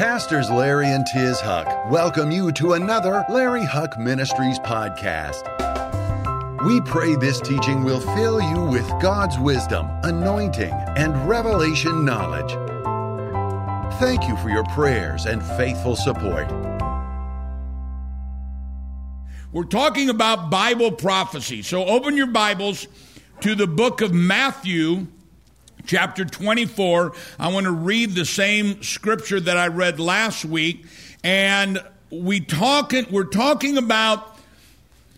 Pastors Larry and Tiz Huch welcome you to another Larry Huch Ministries podcast. We pray this teaching will fill you with God's wisdom, anointing, and revelation knowledge. Thank you for your prayers and faithful support. We're talking about Bible prophecy. So open your Bibles to the book of Matthew, chapter 24. I want to read the same scripture that I read last week. And we talking, we're talking about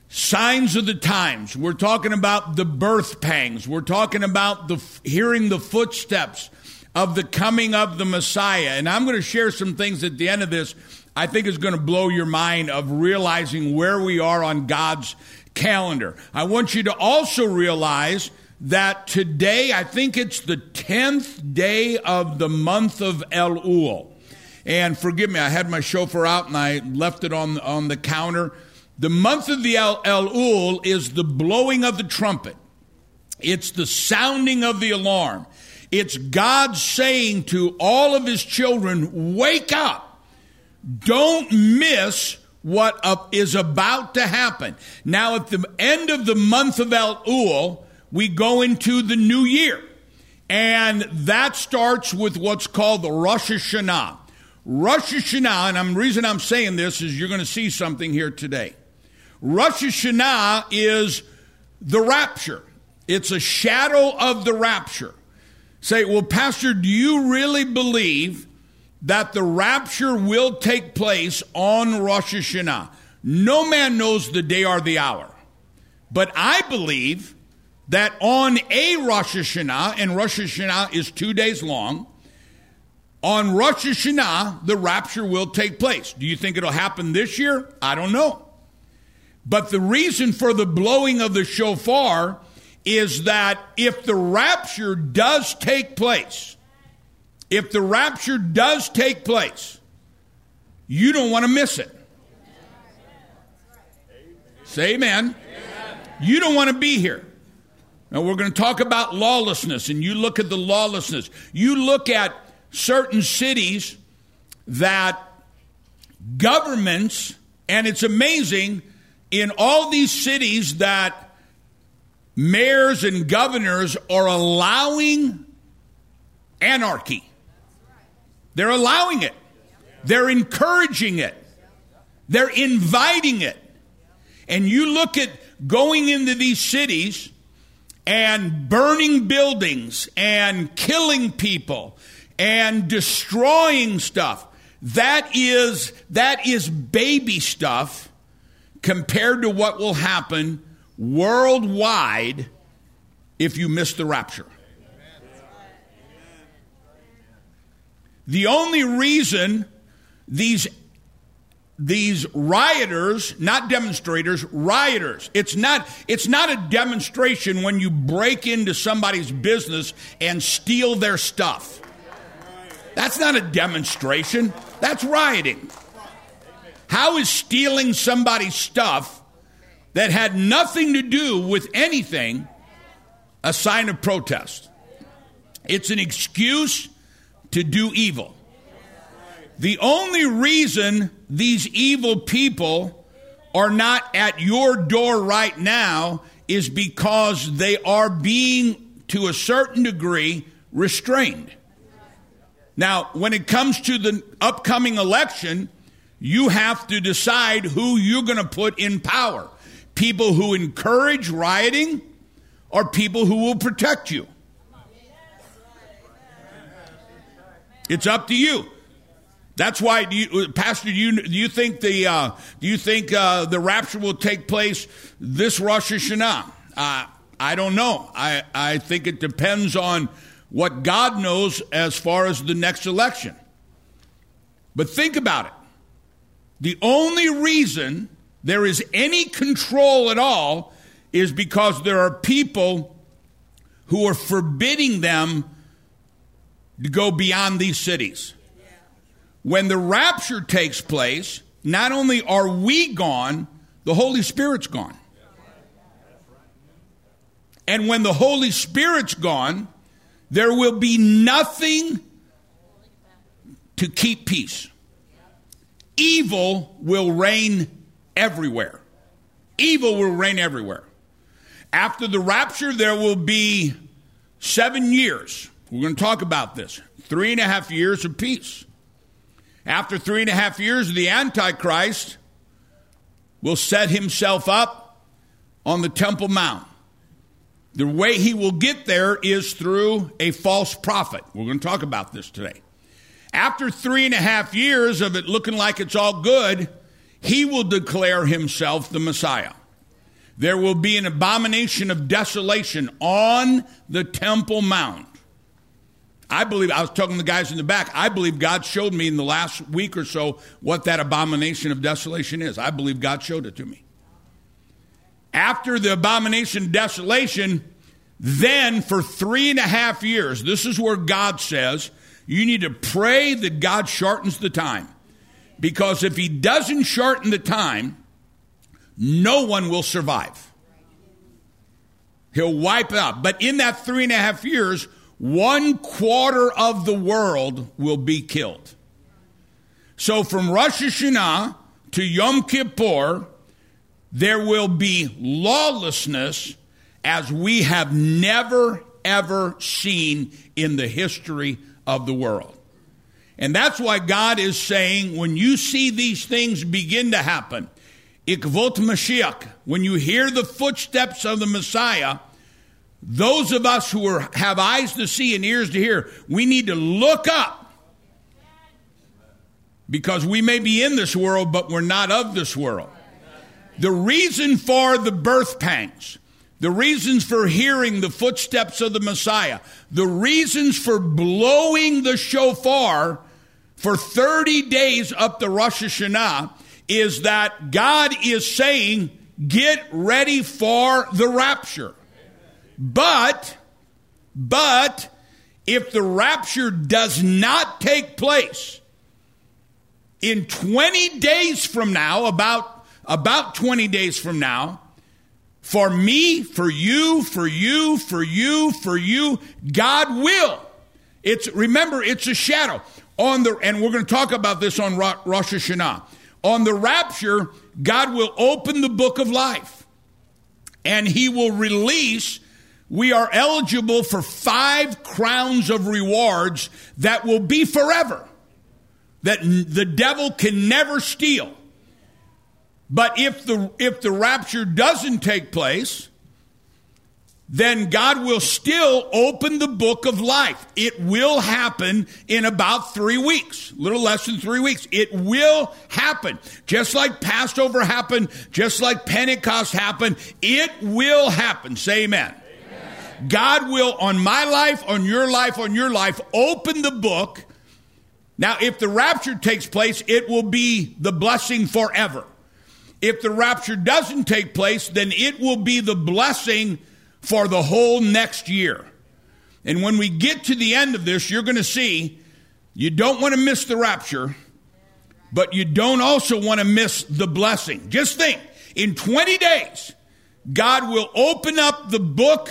signs of the times. We're talking about the birth pangs. We're talking about the hearing the footsteps of the coming of the Messiah. And I'm going to share some things at the end of this I think is going to blow your mind of realizing where we are on God's calendar. I want you to also realize that today, I think it's the 10th day of the month of Elul. And forgive me, I had my shofar out and I left it on, on the counter. The month of the El- Elul is the blowing of the trumpet. It's the sounding of the alarm. It's God saying to all of his children, wake up don't miss what is about to happen. Now, at the end of the month of Elul, we go into the new year. And that starts with what's called the Rosh Hashanah. Rosh Hashanah, and the reason I'm saying this is you're going to see something here today. Rosh Hashanah is the rapture. It's a shadow of the rapture. Say, well, Pastor, do you really believe that the rapture will take place on Rosh Hashanah. No man knows the day or the hour. But I believe that on a Rosh Hashanah, and Rosh Hashanah is two days long, on Rosh Hashanah, the rapture will take place. Do you think it'll happen this year? I don't know. But the reason for the blowing of the shofar is that if the rapture does take place, if the rapture does take place, you don't want to miss it. Say amen. amen. You don't want to be here. Now, we're going to talk about lawlessness, and you look at the lawlessness. You look at certain cities that governments, and it's amazing in all these cities that mayors and governors are allowing anarchy. They're allowing it. They're encouraging it. They're inviting it. And you look at going into these cities and burning buildings and killing people and destroying stuff. That is that is baby stuff compared to what will happen worldwide if you miss the rapture. The only reason these these rioters, not demonstrators, rioters. It's not it's not a demonstration when you break into somebody's business and steal their stuff. That's not a demonstration. That's rioting. How is stealing somebody's stuff that had nothing to do with anything a sign of protest? It's an excuse to do evil. The only reason these evil people are not at your door right now is because they are being, to a certain degree, restrained. Now, when it comes to the upcoming election, you have to decide who you're going to put in power people who encourage rioting or people who will protect you. It's up to you. That's why, do you, Pastor. Do you, do you think the uh, do you think uh, the rapture will take place this Rosh Hashanah? Uh, I don't know. I I think it depends on what God knows as far as the next election. But think about it. The only reason there is any control at all is because there are people who are forbidding them to go beyond these cities. When the rapture takes place, not only are we gone, the Holy Spirit's gone. And when the Holy Spirit's gone, there will be nothing to keep peace. evil will reign everywhere. Evil will reign everywhere. After the rapture, there will be seven years. We're going to talk about this. Three and a half years of peace. After three and a half years, the Antichrist will set himself up on the Temple Mount. The way he will get there is through a false prophet. We're going to talk about this today. After three and a half years of it looking like it's all good, he will declare himself the Messiah. There will be an abomination of desolation on the Temple Mount. I believe, I was talking to the guys in the back, I believe God showed me in the last week or so what that abomination of desolation is. I believe God showed it to me. After the abomination desolation, then for three and a half years, this is where God says, you need to pray that God shortens the time. Because if He doesn't shorten the time, no one will survive. He'll wipe out. But in that three and a half years, one quarter of the world will be killed. So from Rosh Hashanah to Yom Kippur, there will be lawlessness as we have never, ever seen in the history of the world. And that's why God is saying when you see these things begin to happen, Ikvot Mashiach, when you hear the footsteps of the Messiah, those of us who are, have eyes to see and ears to hear, we need to look up. Because we may be in this world, but we're not of this world. The reason for the birth pangs, the reasons for hearing the footsteps of the Messiah, the reasons for blowing the shofar for 30 days up the Rosh Hashanah is that God is saying, get ready for the rapture. But, but, if the rapture does not take place in 20 days from now, about, about 20 days from now, for me, for you, for you, for you, for you, God will. It's remember, it's a shadow on the, and we're going to talk about this on Rosh Hashanah. On the rapture, God will open the book of life, and He will release. We are eligible for five crowns of rewards that will be forever, that the devil can never steal. But if the, if the rapture doesn't take place, then God will still open the book of life. It will happen in about three weeks, a little less than three weeks. It will happen. Just like Passover happened, just like Pentecost happened, it will happen. Say amen. God will, on my life, on your life, on your life, open the book. Now, if the rapture takes place, it will be the blessing forever. If the rapture doesn't take place, then it will be the blessing for the whole next year. And when we get to the end of this, you're going to see you don't want to miss the rapture, but you don't also want to miss the blessing. Just think in 20 days, God will open up the book,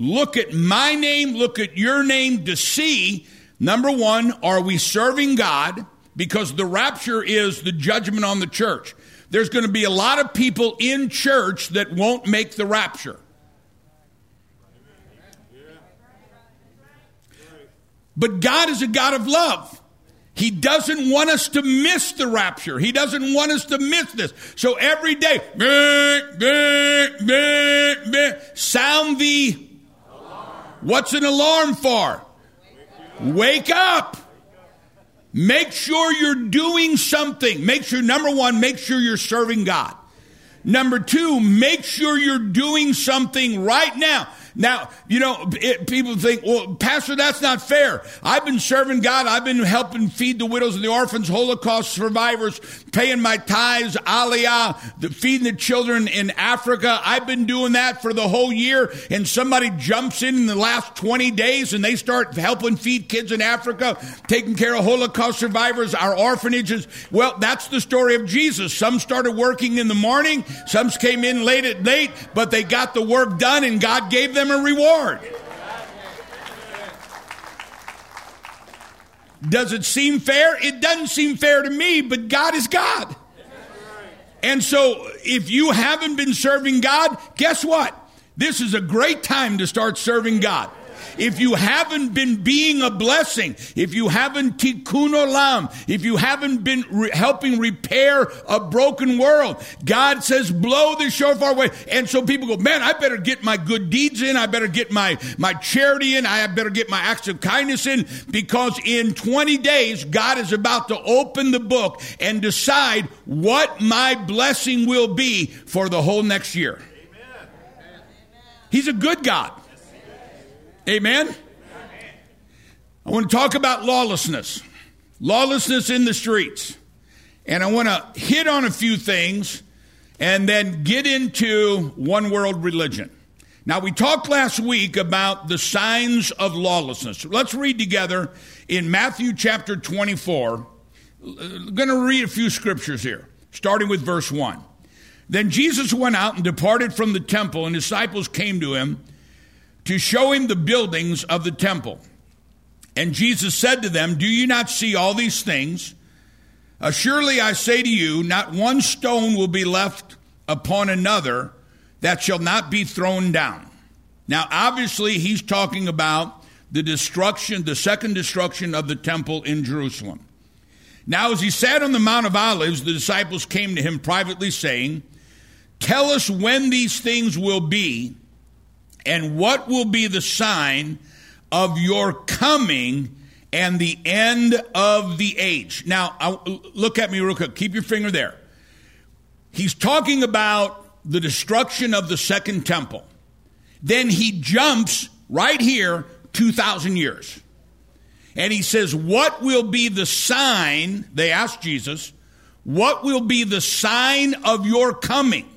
look at my name, look at your name to see number one, are we serving God? Because the rapture is the judgment on the church there's going to be a lot of people in church that won't make the rapture. But God is a God of love. He doesn't want us to miss the rapture. He doesn't want us to miss this. So every day, sound the. What's an alarm for? Wake up. Make sure you're doing something. Make sure, number one, make sure you're serving God. Number two, make sure you're doing something right now. Now, you know, it, people think, well, Pastor, that's not fair. I've been serving God. I've been helping feed the widows and the orphans, Holocaust survivors, paying my tithes, aliyah, the, feeding the children in Africa. I've been doing that for the whole year. And somebody jumps in in the last 20 days and they start helping feed kids in Africa, taking care of Holocaust survivors, our orphanages. Well, that's the story of Jesus. Some started working in the morning. Some came in late at night, but they got the work done and God gave them a reward. Does it seem fair? It doesn't seem fair to me, but God is God. And so if you haven't been serving God, guess what? This is a great time to start serving God if you haven't been being a blessing, if you haven't tikkun olam, if you haven't been re- helping repair a broken world, God says, blow the shofar away. And so people go, man, I better get my good deeds in. I better get my, my charity in. I better get my acts of kindness in because in 20 days, God is about to open the book and decide what my blessing will be for the whole next year. He's a good God. Amen? I want to talk about lawlessness. Lawlessness in the streets. And I want to hit on a few things and then get into one world religion. Now, we talked last week about the signs of lawlessness. Let's read together in Matthew chapter 24. I'm going to read a few scriptures here, starting with verse 1. Then Jesus went out and departed from the temple, and disciples came to him to show him the buildings of the temple. And Jesus said to them, Do you not see all these things? Surely I say to you, not one stone will be left upon another that shall not be thrown down. Now, obviously, he's talking about the destruction, the second destruction of the temple in Jerusalem. Now, as he sat on the Mount of Olives, the disciples came to him privately, saying, Tell us when these things will be and what will be the sign of your coming and the end of the age? Now, look at me real quick. Keep your finger there. He's talking about the destruction of the second temple. Then he jumps right here 2,000 years. And he says, What will be the sign? They asked Jesus, What will be the sign of your coming?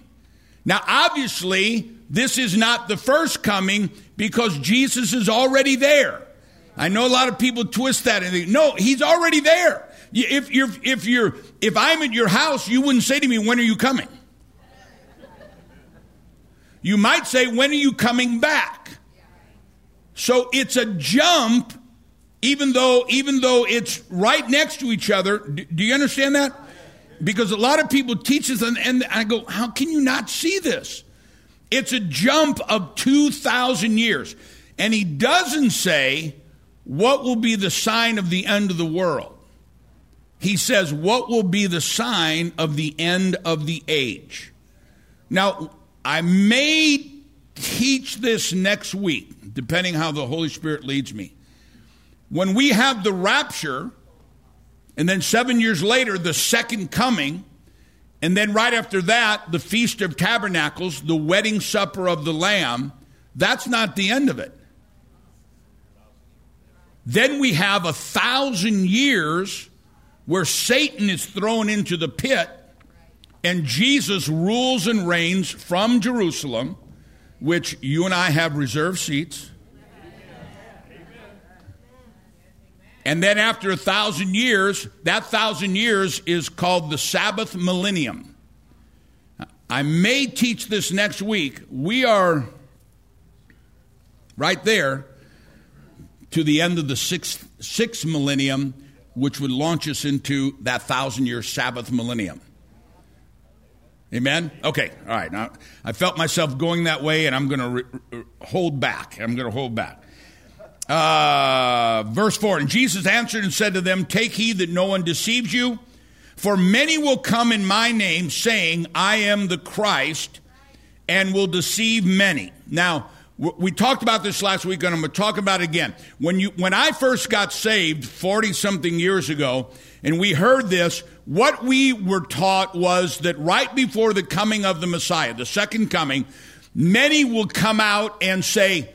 Now, obviously, this is not the first coming because Jesus is already there. I know a lot of people twist that and think, no, he's already there. If you're, if you're, if I'm at your house, you wouldn't say to me, when are you coming? You might say, when are you coming back? So it's a jump, even though, even though it's right next to each other. Do you understand that? Because a lot of people teach this and, and I go, how can you not see this? It's a jump of 2,000 years. And he doesn't say, What will be the sign of the end of the world? He says, What will be the sign of the end of the age? Now, I may teach this next week, depending how the Holy Spirit leads me. When we have the rapture, and then seven years later, the second coming, and then right after that, the Feast of Tabernacles, the wedding supper of the Lamb, that's not the end of it. Then we have a thousand years where Satan is thrown into the pit and Jesus rules and reigns from Jerusalem, which you and I have reserved seats. And then after a thousand years, that thousand years is called the Sabbath millennium. I may teach this next week. We are right there to the end of the sixth, sixth millennium, which would launch us into that thousand year Sabbath millennium. Amen? Okay, all right. Now, I felt myself going that way, and I'm going to re- hold back. I'm going to hold back. Uh, verse 4 And Jesus answered and said to them, Take heed that no one deceives you, for many will come in my name, saying, I am the Christ, and will deceive many. Now, we talked about this last week, and I'm going to talk about it again. When you, when I first got saved, forty something years ago, and we heard this, what we were taught was that right before the coming of the Messiah, the second coming, many will come out and say,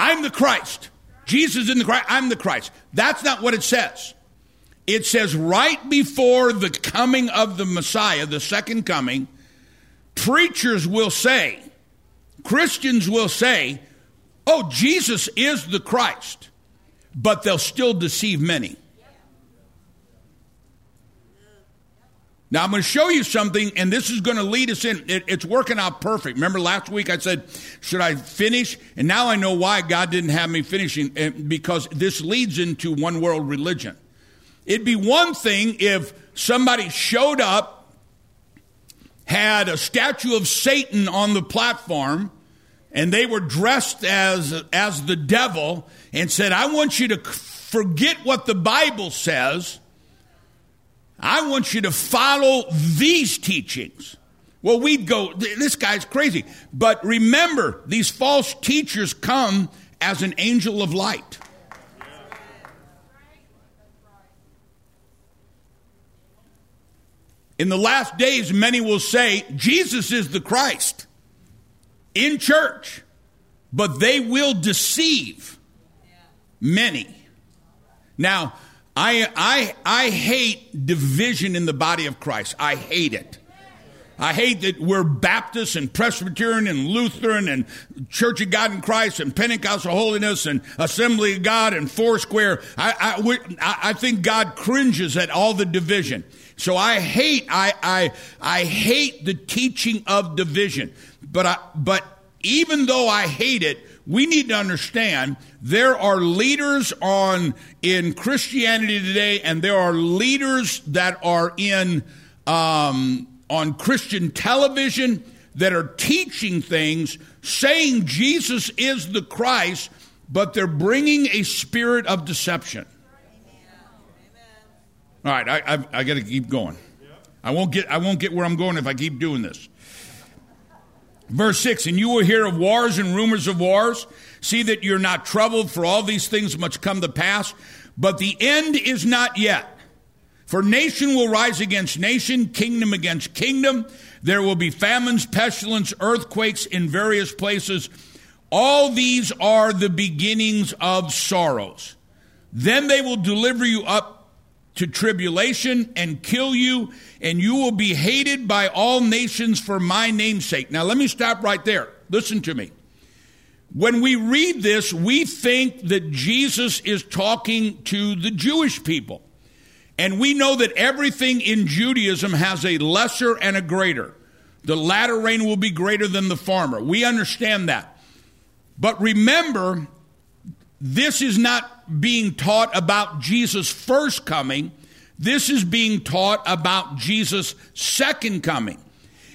I'm the Christ. Jesus in the Christ. I'm the Christ. That's not what it says. It says right before the coming of the Messiah, the second coming, preachers will say, Christians will say, oh, Jesus is the Christ, but they'll still deceive many. Now, I'm going to show you something, and this is going to lead us in. It, it's working out perfect. Remember last week I said, Should I finish? And now I know why God didn't have me finishing, eh, because this leads into one world religion. It'd be one thing if somebody showed up, had a statue of Satan on the platform, and they were dressed as, as the devil, and said, I want you to forget what the Bible says I want you to follow these teachings. Well, we'd go, this guy's crazy. But remember, these false teachers come as an angel of light. In the last days, many will say, Jesus is the Christ in church, but they will deceive many. Now, I, I, I hate division in the body of Christ. I hate it. I hate that we're Baptist and Presbyterian and Lutheran and Church of God in Christ and Pentecostal Holiness and Assembly of God and Foursquare. I, I, I think God cringes at all the division. So I hate, I, I, I hate the teaching of division. But I, but even though I hate it, we need to understand there are leaders on in Christianity today, and there are leaders that are in um, on Christian television that are teaching things, saying Jesus is the Christ, but they're bringing a spirit of deception. All right, I, I, I got to keep going. I won't get I won't get where I'm going if I keep doing this. Verse 6 And you will hear of wars and rumors of wars. See that you're not troubled, for all these things must come to pass. But the end is not yet. For nation will rise against nation, kingdom against kingdom. There will be famines, pestilence, earthquakes in various places. All these are the beginnings of sorrows. Then they will deliver you up to tribulation and kill you, and you will be hated by all nations for my name's sake. Now, let me stop right there. Listen to me. When we read this, we think that Jesus is talking to the Jewish people. And we know that everything in Judaism has a lesser and a greater. The latter rain will be greater than the former. We understand that. But remember, this is not being taught about Jesus' first coming. This is being taught about Jesus' second coming.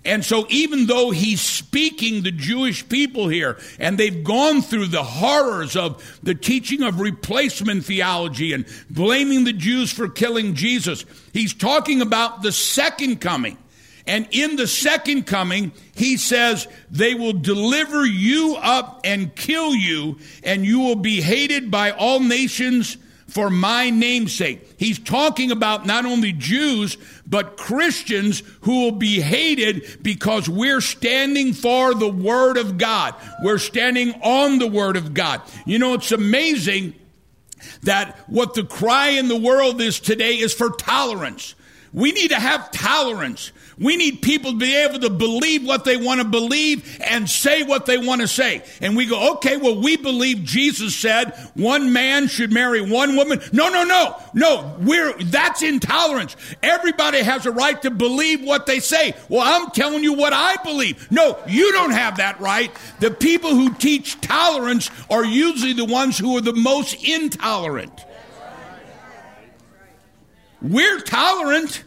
And so, even though he's speaking the Jewish people here, and they've gone through the horrors of the teaching of replacement theology and blaming the Jews for killing Jesus, he's talking about the second coming. And in the second coming, he says, they will deliver you up and kill you, and you will be hated by all nations for my namesake. He's talking about not only Jews, but Christians who will be hated because we're standing for the Word of God. We're standing on the Word of God. You know, it's amazing that what the cry in the world is today is for tolerance. We need to have tolerance. We need people to be able to believe what they want to believe and say what they want to say. And we go, okay, well, we believe Jesus said one man should marry one woman. No, no, no, no. We're, that's intolerance. Everybody has a right to believe what they say. Well, I'm telling you what I believe. No, you don't have that right. The people who teach tolerance are usually the ones who are the most intolerant. We're tolerant.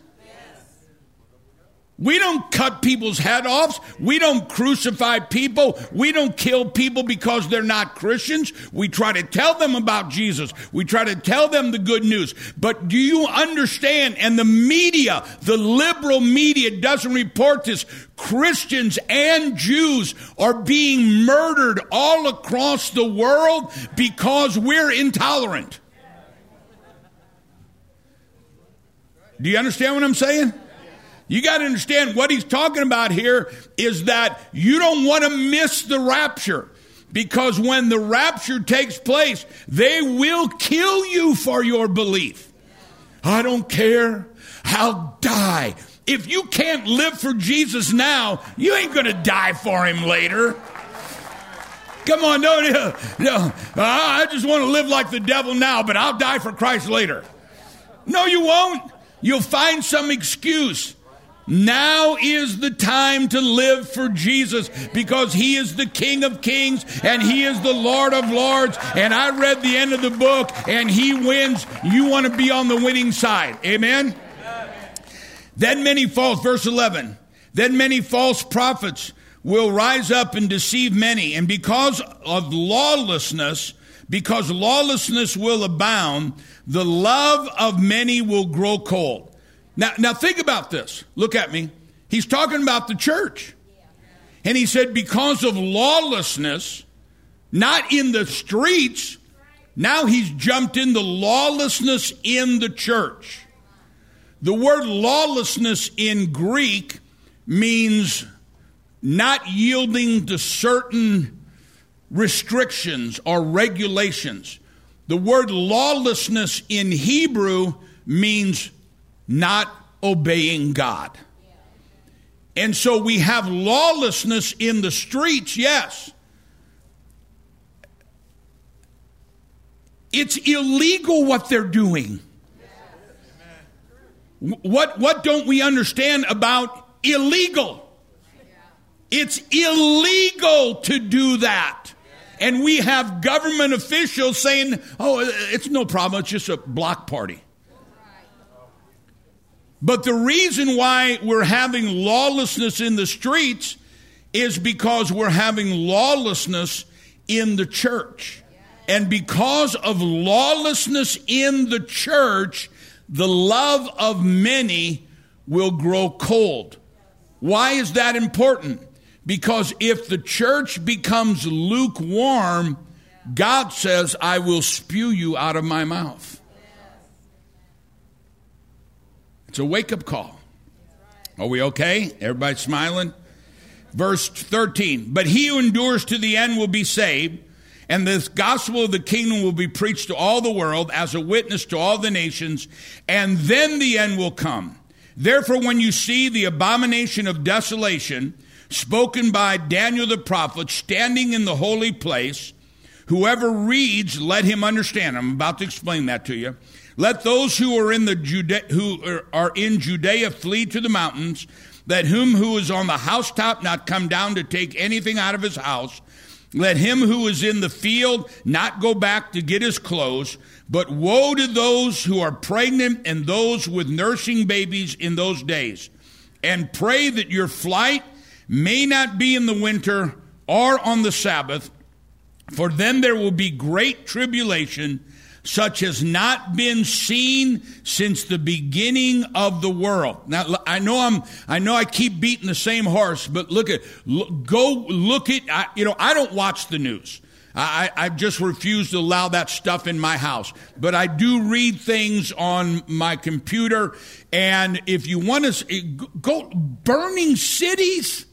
We don't cut people's head off. We don't crucify people. We don't kill people because they're not Christians. We try to tell them about Jesus. We try to tell them the good news. But do you understand? And the media, the liberal media doesn't report this. Christians and Jews are being murdered all across the world because we're intolerant. Do you understand what I'm saying? You got to understand what he's talking about here is that you don't want to miss the rapture. Because when the rapture takes place, they will kill you for your belief. I don't care. I'll die. If you can't live for Jesus now, you ain't going to die for him later. Come on, no, no, no. Ah, I just want to live like the devil now, but I'll die for Christ later. No, you won't. You'll find some excuse. Now is the time to live for Jesus because He is the King of Kings and He is the Lord of Lords. And I read the end of the book and He wins. You want to be on the winning side. Amen? Then many false, verse 11, then many false prophets will rise up and deceive many. And because of lawlessness, because lawlessness will abound, the love of many will grow cold. Now, now think about this. Look at me. He's talking about the church. And he said, because of lawlessness, not in the streets, now he's jumped into lawlessness in the church. The word lawlessness in Greek means not yielding to certain restrictions or regulations. The word lawlessness in Hebrew means not obeying God. And so we have lawlessness in the streets, yes. It's illegal what they're doing. What, what don't we understand about illegal? It's illegal to do that. And we have government officials saying, oh, it's no problem, it's just a block party. But the reason why we're having lawlessness in the streets is because we're having lawlessness in the church. And because of lawlessness in the church, the love of many will grow cold. Why is that important? Because if the church becomes lukewarm, God says, I will spew you out of my mouth. It's a wake up call. Are we okay? Everybody smiling? Verse 13 But he who endures to the end will be saved, and this gospel of the kingdom will be preached to all the world as a witness to all the nations, and then the end will come. Therefore, when you see the abomination of desolation spoken by Daniel the prophet standing in the holy place, whoever reads, let him understand. I'm about to explain that to you. Let those who are in the Jude- who are in Judea flee to the mountains. Let him who is on the housetop not come down to take anything out of his house. Let him who is in the field not go back to get his clothes. But woe to those who are pregnant and those with nursing babies in those days. And pray that your flight may not be in the winter or on the Sabbath, for then there will be great tribulation such has not been seen since the beginning of the world. Now I know I'm I know I keep beating the same horse, but look at look, go look at I, you know I don't watch the news. I, I just refuse to allow that stuff in my house. But I do read things on my computer. And if you want to eh, go burning cities,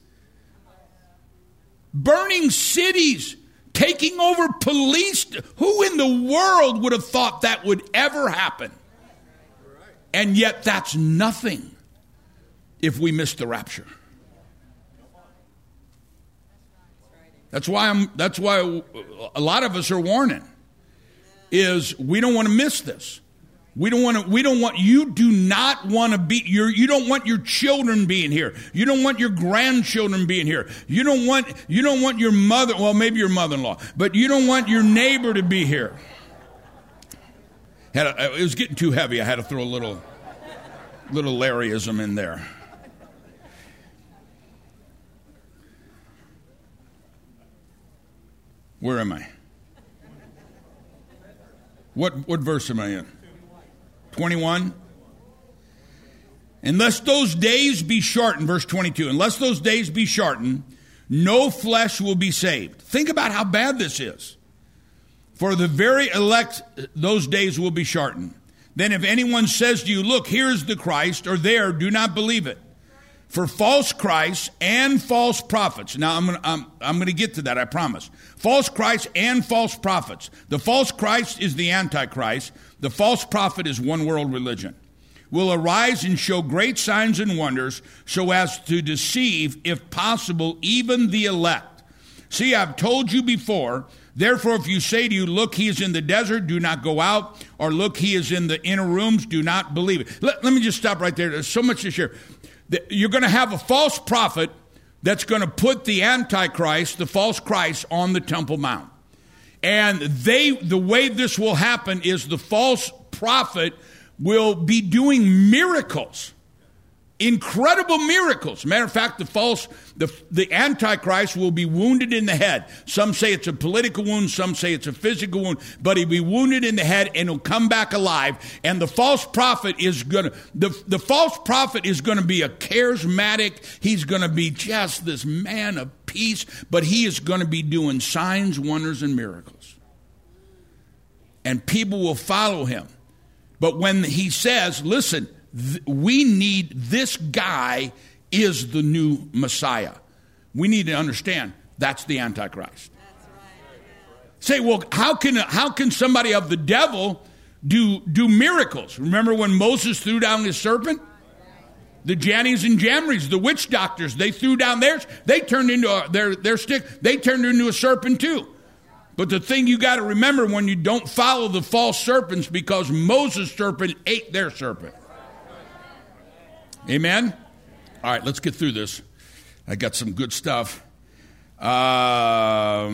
burning cities taking over police. Who in the world would have thought that would ever happen? And yet, that's nothing if we miss the rapture. That's why I'm. That's why a lot of us are warning. Is we don't want to miss this. We don't want to, we don't want, you do not want to be, you you don't want your children being here. You don't want your grandchildren being here. You don't want, you don't want your mother, well, maybe your mother in law, but you don't want your neighbor to be here. Had a, uh, it was getting too heavy. I had to throw a little, little Larryism in there. Where am I? What, what verse am I in? 21. Unless those days be shortened, verse 22, unless those days be shortened, no flesh will be saved. Think about how bad this is. For the very elect, those days will be shortened. Then if anyone says to you, Look, here's the Christ, or there, do not believe it. For false Christs and false prophets. Now, I'm going I'm, I'm to get to that, I promise. False Christs and false prophets. The false Christ is the Antichrist. The false prophet is one world religion. Will arise and show great signs and wonders so as to deceive, if possible, even the elect. See, I've told you before. Therefore, if you say to you, Look, he is in the desert, do not go out, or look, he is in the inner rooms, do not believe it. Let, let me just stop right there. There's so much to share. You're going to have a false prophet that's going to put the Antichrist, the false Christ, on the Temple Mount. And they, the way this will happen is the false prophet will be doing miracles incredible miracles. Matter of fact, the false, the, the Antichrist will be wounded in the head. Some say it's a political wound, some say it's a physical wound, but he'll be wounded in the head and he'll come back alive. And the false prophet is gonna, the, the false prophet is gonna be a charismatic, he's gonna be just this man of peace, but he is gonna be doing signs, wonders, and miracles. And people will follow him. But when he says, listen, we need this guy is the new Messiah. We need to understand that's the Antichrist. Say, well, how can how can somebody of the devil do do miracles? Remember when Moses threw down his serpent? The Jannes and Jambres, the witch doctors, they threw down theirs. They turned into a, their their stick. They turned into a serpent too. But the thing you got to remember when you don't follow the false serpents, because Moses' serpent ate their serpent. Amen? All right, let's get through this. I got some good stuff. Um,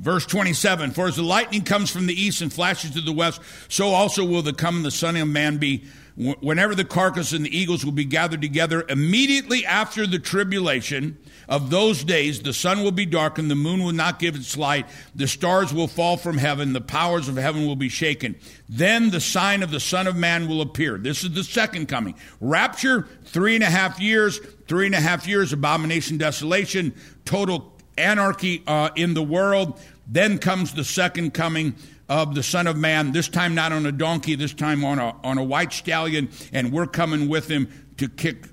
verse 27 For as the lightning comes from the east and flashes to the west, so also will the coming of the Son of Man be. Whenever the carcass and the eagles will be gathered together, immediately after the tribulation, of those days, the sun will be darkened, the moon will not give its light, the stars will fall from heaven, the powers of heaven will be shaken. Then the sign of the Son of Man will appear. This is the second coming. Rapture, three and a half years, three and a half years, abomination, desolation, total anarchy uh, in the world. Then comes the second coming of the Son of Man, this time not on a donkey, this time on a, on a white stallion, and we're coming with him to kick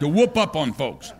to whoop up on folks.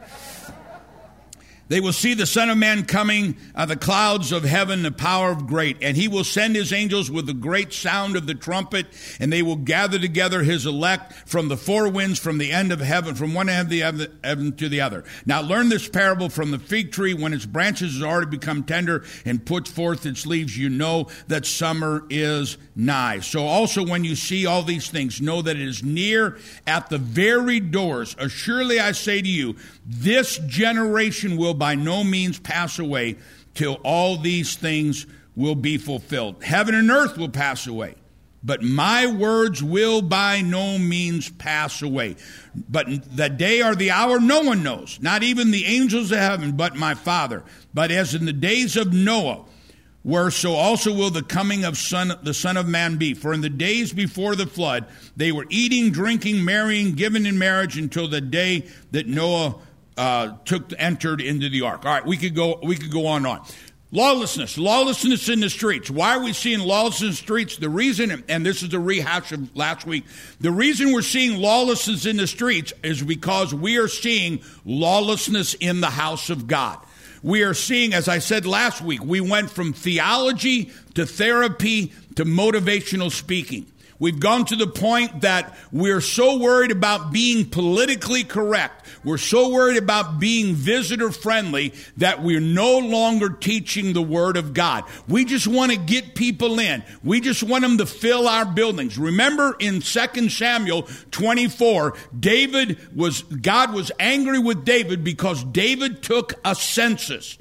They will see the Son of Man coming of the clouds of heaven, the power of great. And he will send his angels with the great sound of the trumpet, and they will gather together his elect from the four winds, from the end of heaven, from one end of the heaven to the other. Now learn this parable from the fig tree. When its branches has already become tender and puts forth its leaves, you know that summer is nigh. So also when you see all these things, know that it is near at the very doors. Surely I say to you, this generation will by no means pass away till all these things will be fulfilled. Heaven and earth will pass away, but my words will by no means pass away. But the day or the hour no one knows, not even the angels of heaven, but my Father. But as in the days of Noah, where so also will the coming of son, the Son of Man be. For in the days before the flood, they were eating, drinking, marrying, giving in marriage until the day that Noah uh, took entered into the ark. All right, we could go we could go on and on. Lawlessness, lawlessness in the streets. Why are we seeing lawlessness in the streets? The reason, and this is a rehash of last week, the reason we're seeing lawlessness in the streets is because we are seeing lawlessness in the house of God. We are seeing, as I said last week, we went from theology to therapy to motivational speaking. We've gone to the point that we're so worried about being politically correct. We're so worried about being visitor friendly that we're no longer teaching the Word of God. We just want to get people in. We just want them to fill our buildings. Remember in 2 Samuel 24, David was, God was angry with David because David took a census.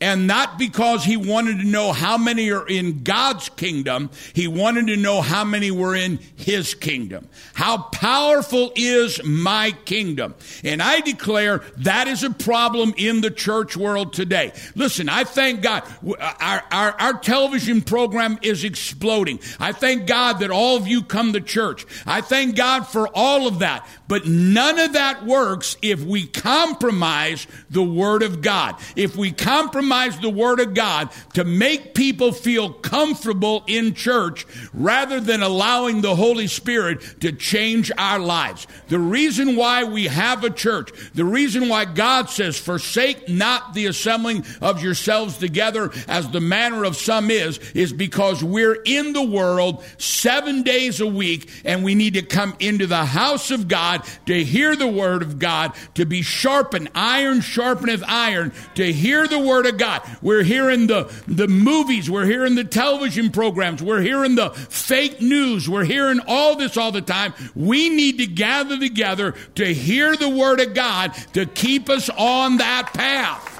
And not because he wanted to know how many are in God's kingdom, he wanted to know how many were in his kingdom. How powerful is my kingdom? And I declare that is a problem in the church world today. Listen, I thank God. Uh, our, our, our television program is exploding. I thank God that all of you come to church. I thank God for all of that. But none of that works if we compromise the Word of God. If we compromise the Word of God to make people feel comfortable in church rather than allowing the Holy Spirit to change our lives. The reason why we have a church, the reason why God says, forsake not the assembling of yourselves together as the manner of some is, is because we're in the world seven days a week and we need to come into the house of God to hear the word of God, to be sharpened. Iron sharpeneth iron, to hear the word of God. We're hearing the, the movies. We're hearing the television programs. We're hearing the fake news. We're hearing all this all the time. We need to gather together to hear the Word of God to keep us on that path.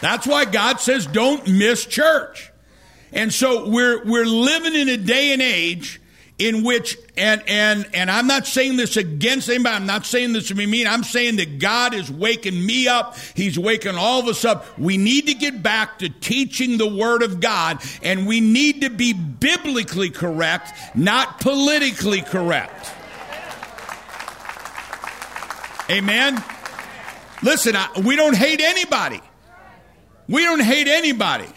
That's why God says don't miss church. And so we're, we're living in a day and age in which and and and I'm not saying this against anybody. I'm not saying this to be mean. I'm saying that God is waking me up. He's waking all of us up. We need to get back to teaching the Word of God, and we need to be biblically correct, not politically correct. Amen. Listen, I, we don't hate anybody. We don't hate anybody.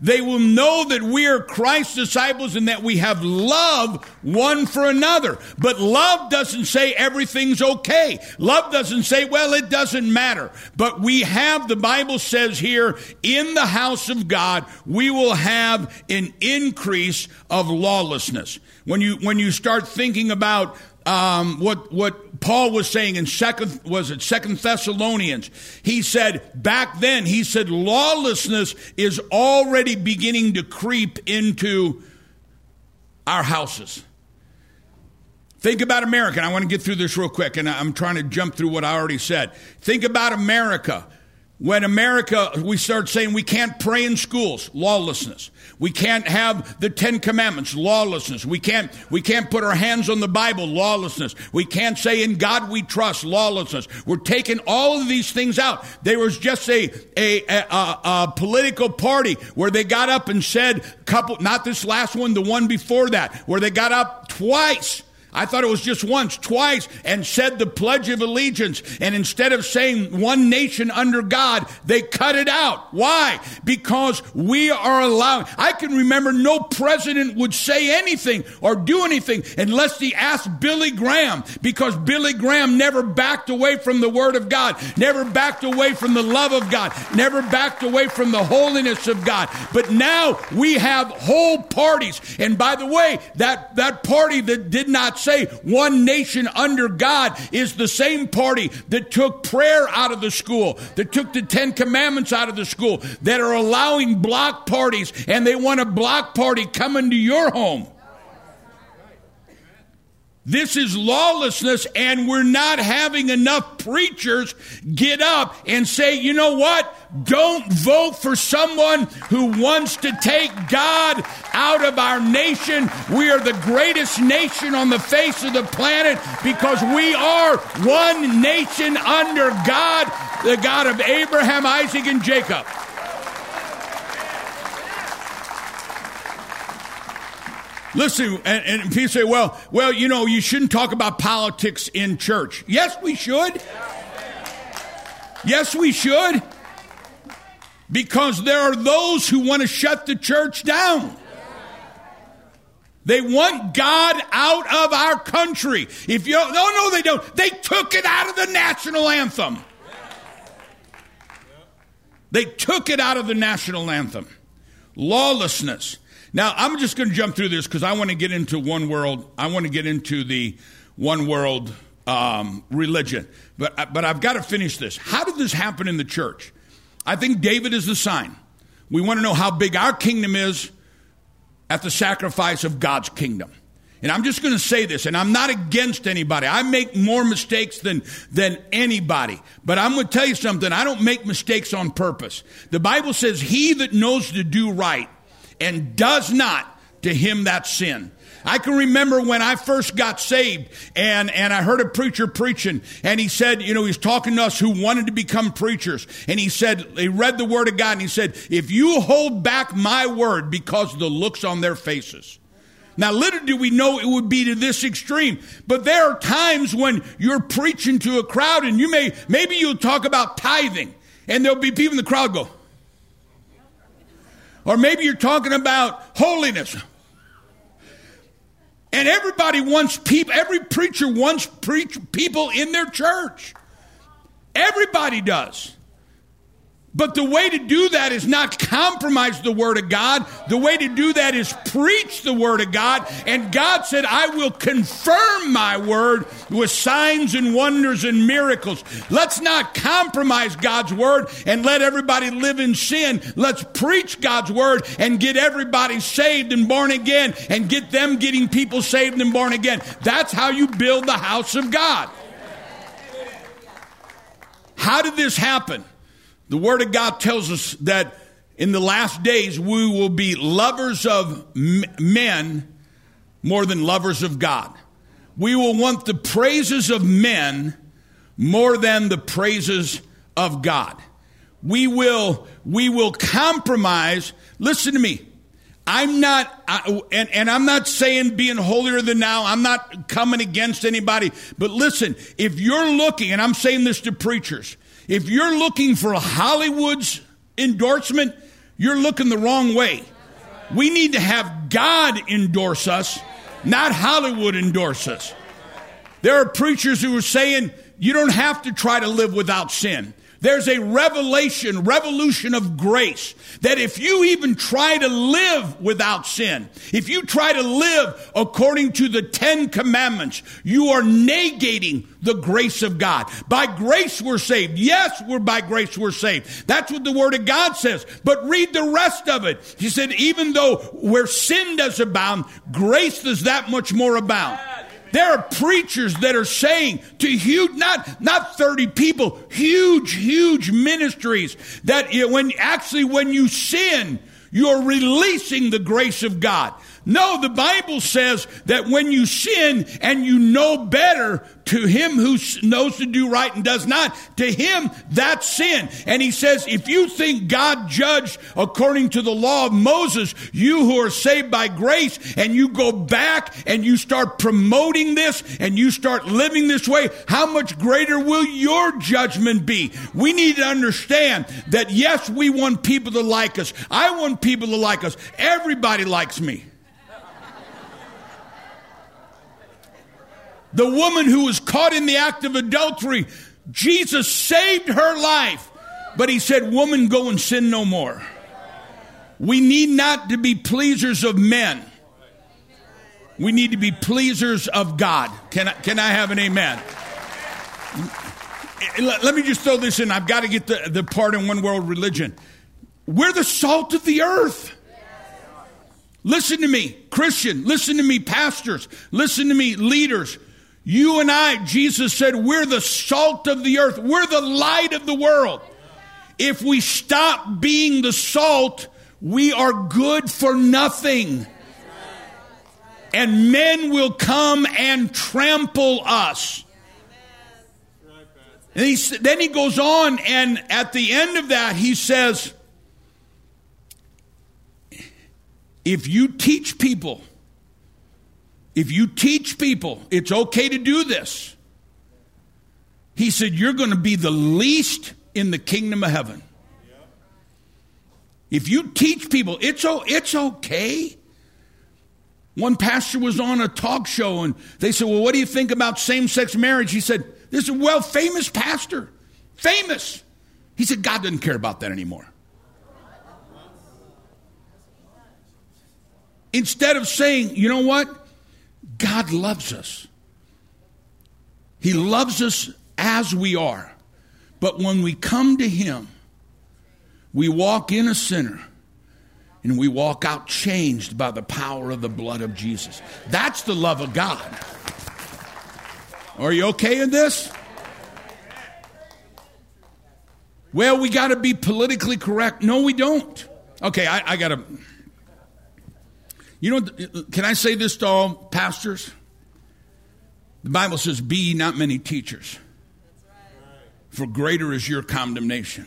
They will know that we are Christ's disciples and that we have love one for another. But love doesn't say everything's okay. Love doesn't say, well, it doesn't matter. But we have, the Bible says here, in the house of God, we will have an increase of lawlessness. When you, when you start thinking about um, what what Paul was saying in second was it Second Thessalonians. He said back then he said lawlessness is already beginning to creep into our houses. Think about America. I want to get through this real quick, and I'm trying to jump through what I already said. Think about America. When America, we start saying we can't pray in schools, lawlessness. We can't have the Ten Commandments, lawlessness. We can't, we can't put our hands on the Bible, lawlessness. We can't say in God we trust, lawlessness. We're taking all of these things out. There was just a, a, a, a political party where they got up and said, couple, not this last one, the one before that, where they got up twice I thought it was just once, twice, and said the Pledge of Allegiance. And instead of saying one nation under God, they cut it out. Why? Because we are allowing. I can remember no president would say anything or do anything unless he asked Billy Graham, because Billy Graham never backed away from the Word of God, never backed away from the love of God, never backed away from the holiness of God. But now we have whole parties. And by the way, that, that party that did not say one nation under God is the same party that took prayer out of the school, that took the Ten Commandments out of the school, that are allowing block parties, and they want a block party coming to your home. This is lawlessness, and we're not having enough preachers get up and say, you know what? Don't vote for someone who wants to take God out of our nation. We are the greatest nation on the face of the planet because we are one nation under God, the God of Abraham, Isaac, and Jacob. Listen, and, and people say, well, well, you know, you shouldn't talk about politics in church. Yes, we should. Yes, we should. Because there are those who want to shut the church down. They want God out of our country. If you no, no, they don't. They took it out of the national anthem. They took it out of the national anthem. Lawlessness. Now, I'm just going to jump through this because I want to get into one world. I want to get into the one world um, religion. But, but I've got to finish this. How did this happen in the church? I think David is the sign. We want to know how big our kingdom is at the sacrifice of God's kingdom. And I'm just going to say this, and I'm not against anybody. I make more mistakes than, than anybody. But I'm going to tell you something. I don't make mistakes on purpose. The Bible says, He that knows to do right and does not, to him that sin. I can remember when I first got saved and, and I heard a preacher preaching and he said, you know, he's talking to us who wanted to become preachers. And he said, he read the word of God and he said, if you hold back my word because of the looks on their faces. Now, little do we know it would be to this extreme, but there are times when you're preaching to a crowd and you may, maybe you'll talk about tithing and there'll be people in the crowd go, or maybe you're talking about holiness. And everybody wants people, every preacher wants preach people in their church. Everybody does. But the way to do that is not compromise the Word of God. The way to do that is preach the Word of God. And God said, I will confirm my Word with signs and wonders and miracles. Let's not compromise God's Word and let everybody live in sin. Let's preach God's Word and get everybody saved and born again and get them getting people saved and born again. That's how you build the house of God. How did this happen? The Word of God tells us that in the last days we will be lovers of men more than lovers of God. We will want the praises of men more than the praises of God. We will we will compromise. Listen to me. I'm not, I, and, and I'm not saying being holier than now. I'm not coming against anybody. But listen, if you're looking, and I'm saying this to preachers, if you're looking for a Hollywood's endorsement, you're looking the wrong way. We need to have God endorse us, not Hollywood endorse us. There are preachers who are saying you don't have to try to live without sin. There's a revelation, revolution of grace that if you even try to live without sin, if you try to live according to the Ten Commandments, you are negating the grace of God. By grace we're saved. Yes, we're by grace we're saved. That's what the Word of God says. But read the rest of it. He said, even though where sin does abound, grace does that much more abound. There are preachers that are saying to huge, not, not 30 people, huge, huge ministries that when actually when you sin, you're releasing the grace of God. No, the Bible says that when you sin and you know better, to him who knows to do right and does not, to him that's sin. And he says, if you think God judged according to the law of Moses, you who are saved by grace, and you go back and you start promoting this and you start living this way, how much greater will your judgment be? We need to understand that yes, we want people to like us. I want people to like us. Everybody likes me. The woman who was caught in the act of adultery, Jesus saved her life. But he said, Woman, go and sin no more. We need not to be pleasers of men. We need to be pleasers of God. Can I, can I have an amen? Let me just throw this in. I've got to get the, the part in one world religion. We're the salt of the earth. Listen to me, Christian. Listen to me, pastors. Listen to me, leaders. You and I, Jesus said, we're the salt of the earth. We're the light of the world. If we stop being the salt, we are good for nothing. And men will come and trample us. And he, then he goes on, and at the end of that, he says, If you teach people, if you teach people it's okay to do this, he said, you're going to be the least in the kingdom of heaven. If you teach people it's, it's okay. One pastor was on a talk show and they said, Well, what do you think about same sex marriage? He said, This is a well famous pastor. Famous. He said, God doesn't care about that anymore. Instead of saying, You know what? God loves us. He loves us as we are. But when we come to Him, we walk in a sinner and we walk out changed by the power of the blood of Jesus. That's the love of God. Are you okay in this? Well, we got to be politically correct. No, we don't. Okay, I, I got to. You know, can I say this to all pastors? The Bible says, Be not many teachers, for greater is your condemnation.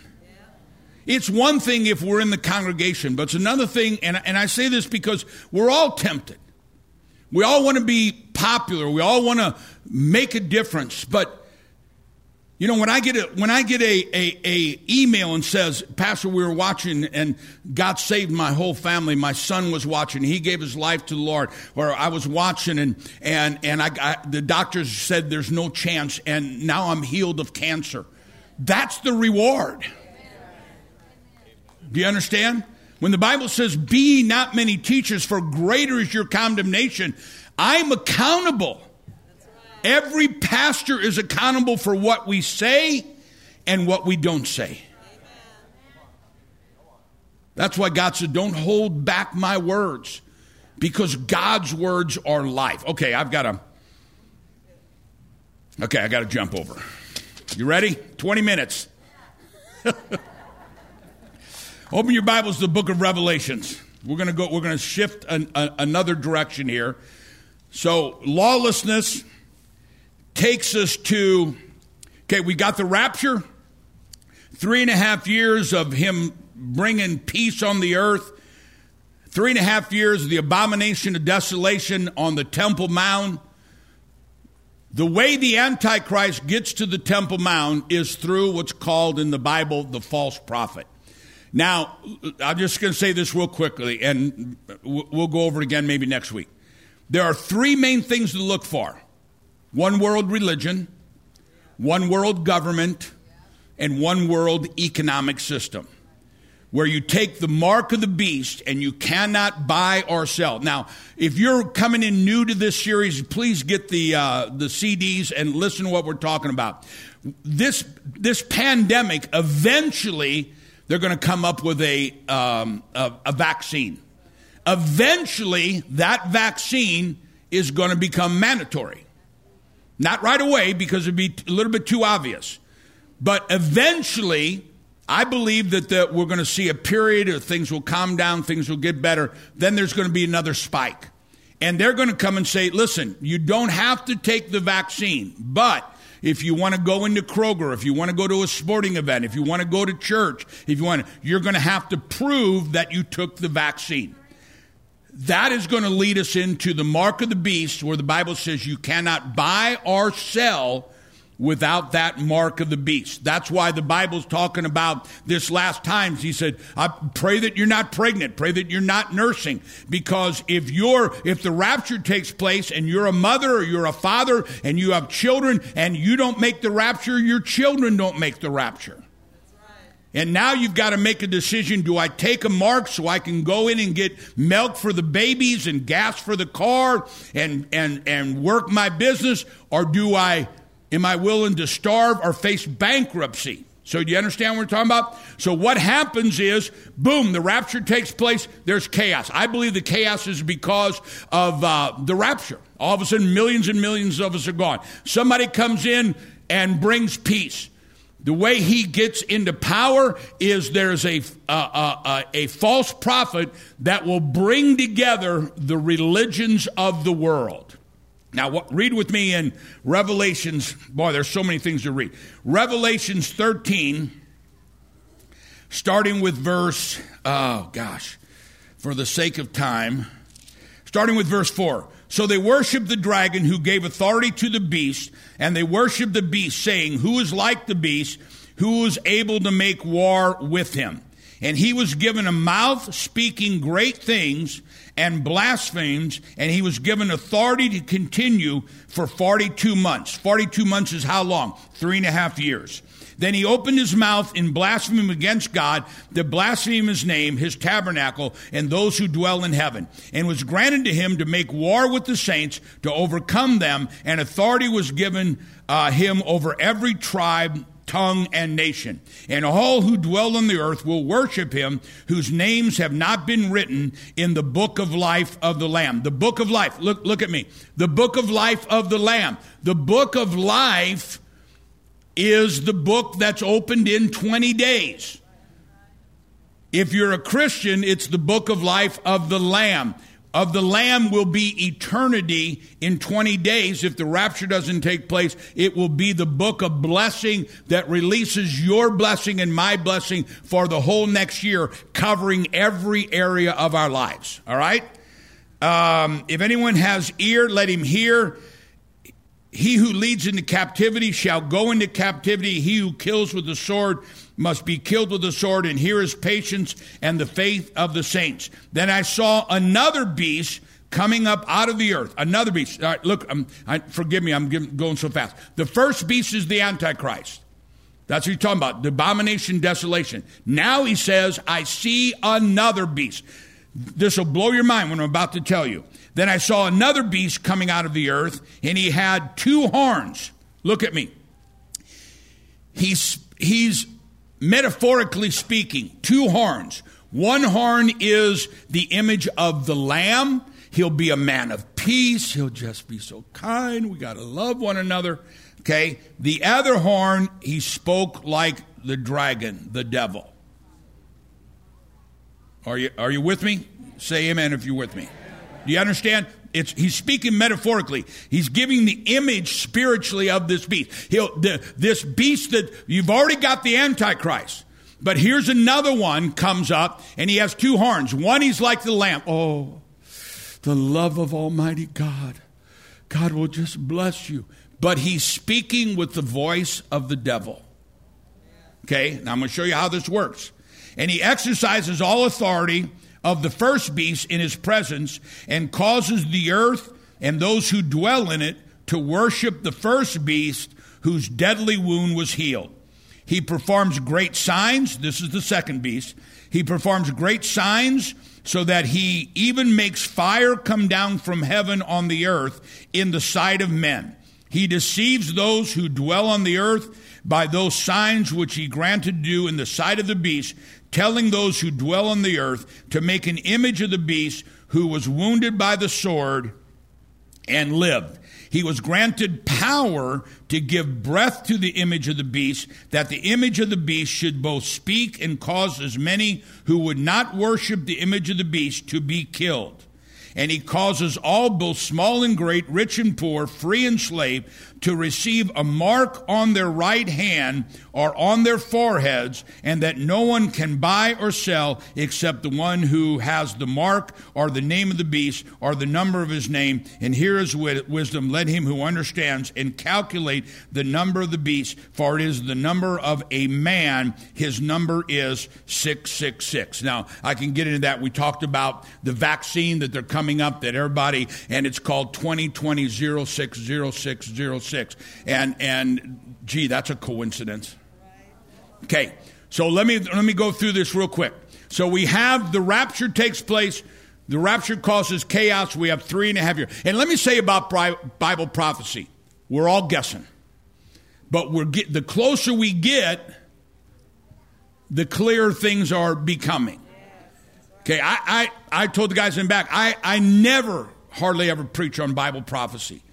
It's one thing if we're in the congregation, but it's another thing, and, and I say this because we're all tempted. We all want to be popular. We all want to make a difference. But you know, when I get a when I get a, a, a, email and says, Pastor, we were watching and God saved my whole family. My son was watching. He gave his life to the Lord. Or I was watching and and and I, I the doctors said there's no chance, and now I'm healed of cancer. That's the reward. Do you understand? When the Bible says, Be not many teachers, for greater is your condemnation, I'm accountable. Every pastor is accountable for what we say and what we don't say. That's why God said, Don't hold back my words because God's words are life. Okay, I've got to. Okay, I got to jump over. You ready? 20 minutes. Open your Bibles to the book of Revelations. We're going to go we're going to shift an, a, another direction here. So, lawlessness takes us to okay, we got the rapture. Three and a half years of him bringing peace on the earth. Three and a half years of the abomination of desolation on the Temple Mount. The way the Antichrist gets to the Temple Mount is through what's called in the Bible the false prophet. Now, I'm just going to say this real quickly, and we'll go over it again maybe next week. There are three main things to look for one world religion, one world government, and one world economic system where you take the mark of the beast and you cannot buy or sell. Now, if you're coming in new to this series, please get the uh, the CDs and listen to what we're talking about. This this pandemic eventually they're going to come up with a, um, a, a vaccine. Eventually, that vaccine is going to become mandatory. Not right away because it'd be a little bit too obvious. But eventually, I believe that the, we're going to see a period of things will calm down, things will get better. Then there's going to be another spike. And they're going to come and say, listen, you don't have to take the vaccine, but if you want to go into Kroger, if you want to go to a sporting event, if you want to go to church, if you want to, you're going to have to prove that you took the vaccine. That is going to lead us into the mark of the beast, where the Bible says you cannot buy or sell without that mark of the beast. That's why the Bible's talking about this last times. He said, I pray that you're not pregnant, pray that you're not nursing. Because if you're, if the rapture takes place and you're a mother or you're a father and you have children and you don't make the rapture, your children don't make the rapture. And now you've got to make a decision. Do I take a mark so I can go in and get milk for the babies and gas for the car and, and, and work my business? Or do I Am I willing to starve or face bankruptcy? So, do you understand what we're talking about? So, what happens is, boom, the rapture takes place, there's chaos. I believe the chaos is because of uh, the rapture. All of a sudden, millions and millions of us are gone. Somebody comes in and brings peace. The way he gets into power is there's a, uh, uh, a false prophet that will bring together the religions of the world. Now, what, read with me in Revelations. Boy, there's so many things to read. Revelations 13, starting with verse, oh gosh, for the sake of time, starting with verse 4. So they worshiped the dragon who gave authority to the beast, and they worshiped the beast, saying, Who is like the beast? Who is able to make war with him? And he was given a mouth speaking great things and blasphemes, and he was given authority to continue for 42 months. 42 months is how long? Three and a half years. Then he opened his mouth in blasphemy against God, to blaspheme his name, his tabernacle, and those who dwell in heaven. And was granted to him to make war with the saints, to overcome them, and authority was given uh, him over every tribe, tongue, and nation. And all who dwell on the earth will worship him, whose names have not been written in the book of life of the Lamb. The book of life. Look, look at me. The book of life of the Lamb. The book of life is the book that's opened in 20 days. If you're a Christian, it's the book of life of the Lamb of the Lamb will be eternity in 20 days. If the rapture doesn't take place, it will be the book of blessing that releases your blessing and my blessing for the whole next year, covering every area of our lives. All right? Um, if anyone has ear, let him hear. He who leads into captivity shall go into captivity. He who kills with the sword must be killed with the sword, and here is patience and the faith of the saints. Then I saw another beast coming up out of the earth. Another beast. look, I, forgive me, I'm going so fast. The first beast is the Antichrist. That's what he's talking about. The abomination, desolation. Now he says, I see another beast. This will blow your mind when I'm about to tell you. Then I saw another beast coming out of the earth, and he had two horns. Look at me. He's, he's metaphorically speaking, two horns. One horn is the image of the Lamb. He'll be a man of peace. He'll just be so kind. We got to love one another. Okay. The other horn, he spoke like the dragon, the devil. Are you, are you with me? Say amen if you're with me. Do you understand? It's, he's speaking metaphorically. He's giving the image spiritually of this beast. He'll, the, this beast that you've already got the Antichrist. But here's another one comes up and he has two horns. One, he's like the lamb. Oh, the love of Almighty God. God will just bless you. But he's speaking with the voice of the devil. Okay, now I'm going to show you how this works. And he exercises all authority of the first beast in his presence and causes the earth and those who dwell in it to worship the first beast whose deadly wound was healed. He performs great signs. This is the second beast. He performs great signs so that he even makes fire come down from heaven on the earth in the sight of men. He deceives those who dwell on the earth by those signs which he granted to do in the sight of the beast, telling those who dwell on the earth to make an image of the beast who was wounded by the sword and lived. He was granted power to give breath to the image of the beast, that the image of the beast should both speak and cause as many who would not worship the image of the beast to be killed and he causes all, both small and great, rich and poor, free and slave, to receive a mark on their right hand or on their foreheads, and that no one can buy or sell except the one who has the mark or the name of the beast or the number of his name. And here is wisdom. Let him who understands and calculate the number of the beast, for it is the number of a man. His number is 666. Now, I can get into that. We talked about the vaccine that they're coming up that everybody, and it's called 2020 060606. And, and gee, that's a coincidence. Okay, so let me, let me go through this real quick. So we have the rapture takes place. The rapture causes chaos. We have three and a half years. And let me say about Bible prophecy we're all guessing. But we're get, the closer we get, the clearer things are becoming. Okay, I, I, I told the guys in back, I, I never, hardly ever preach on Bible prophecy.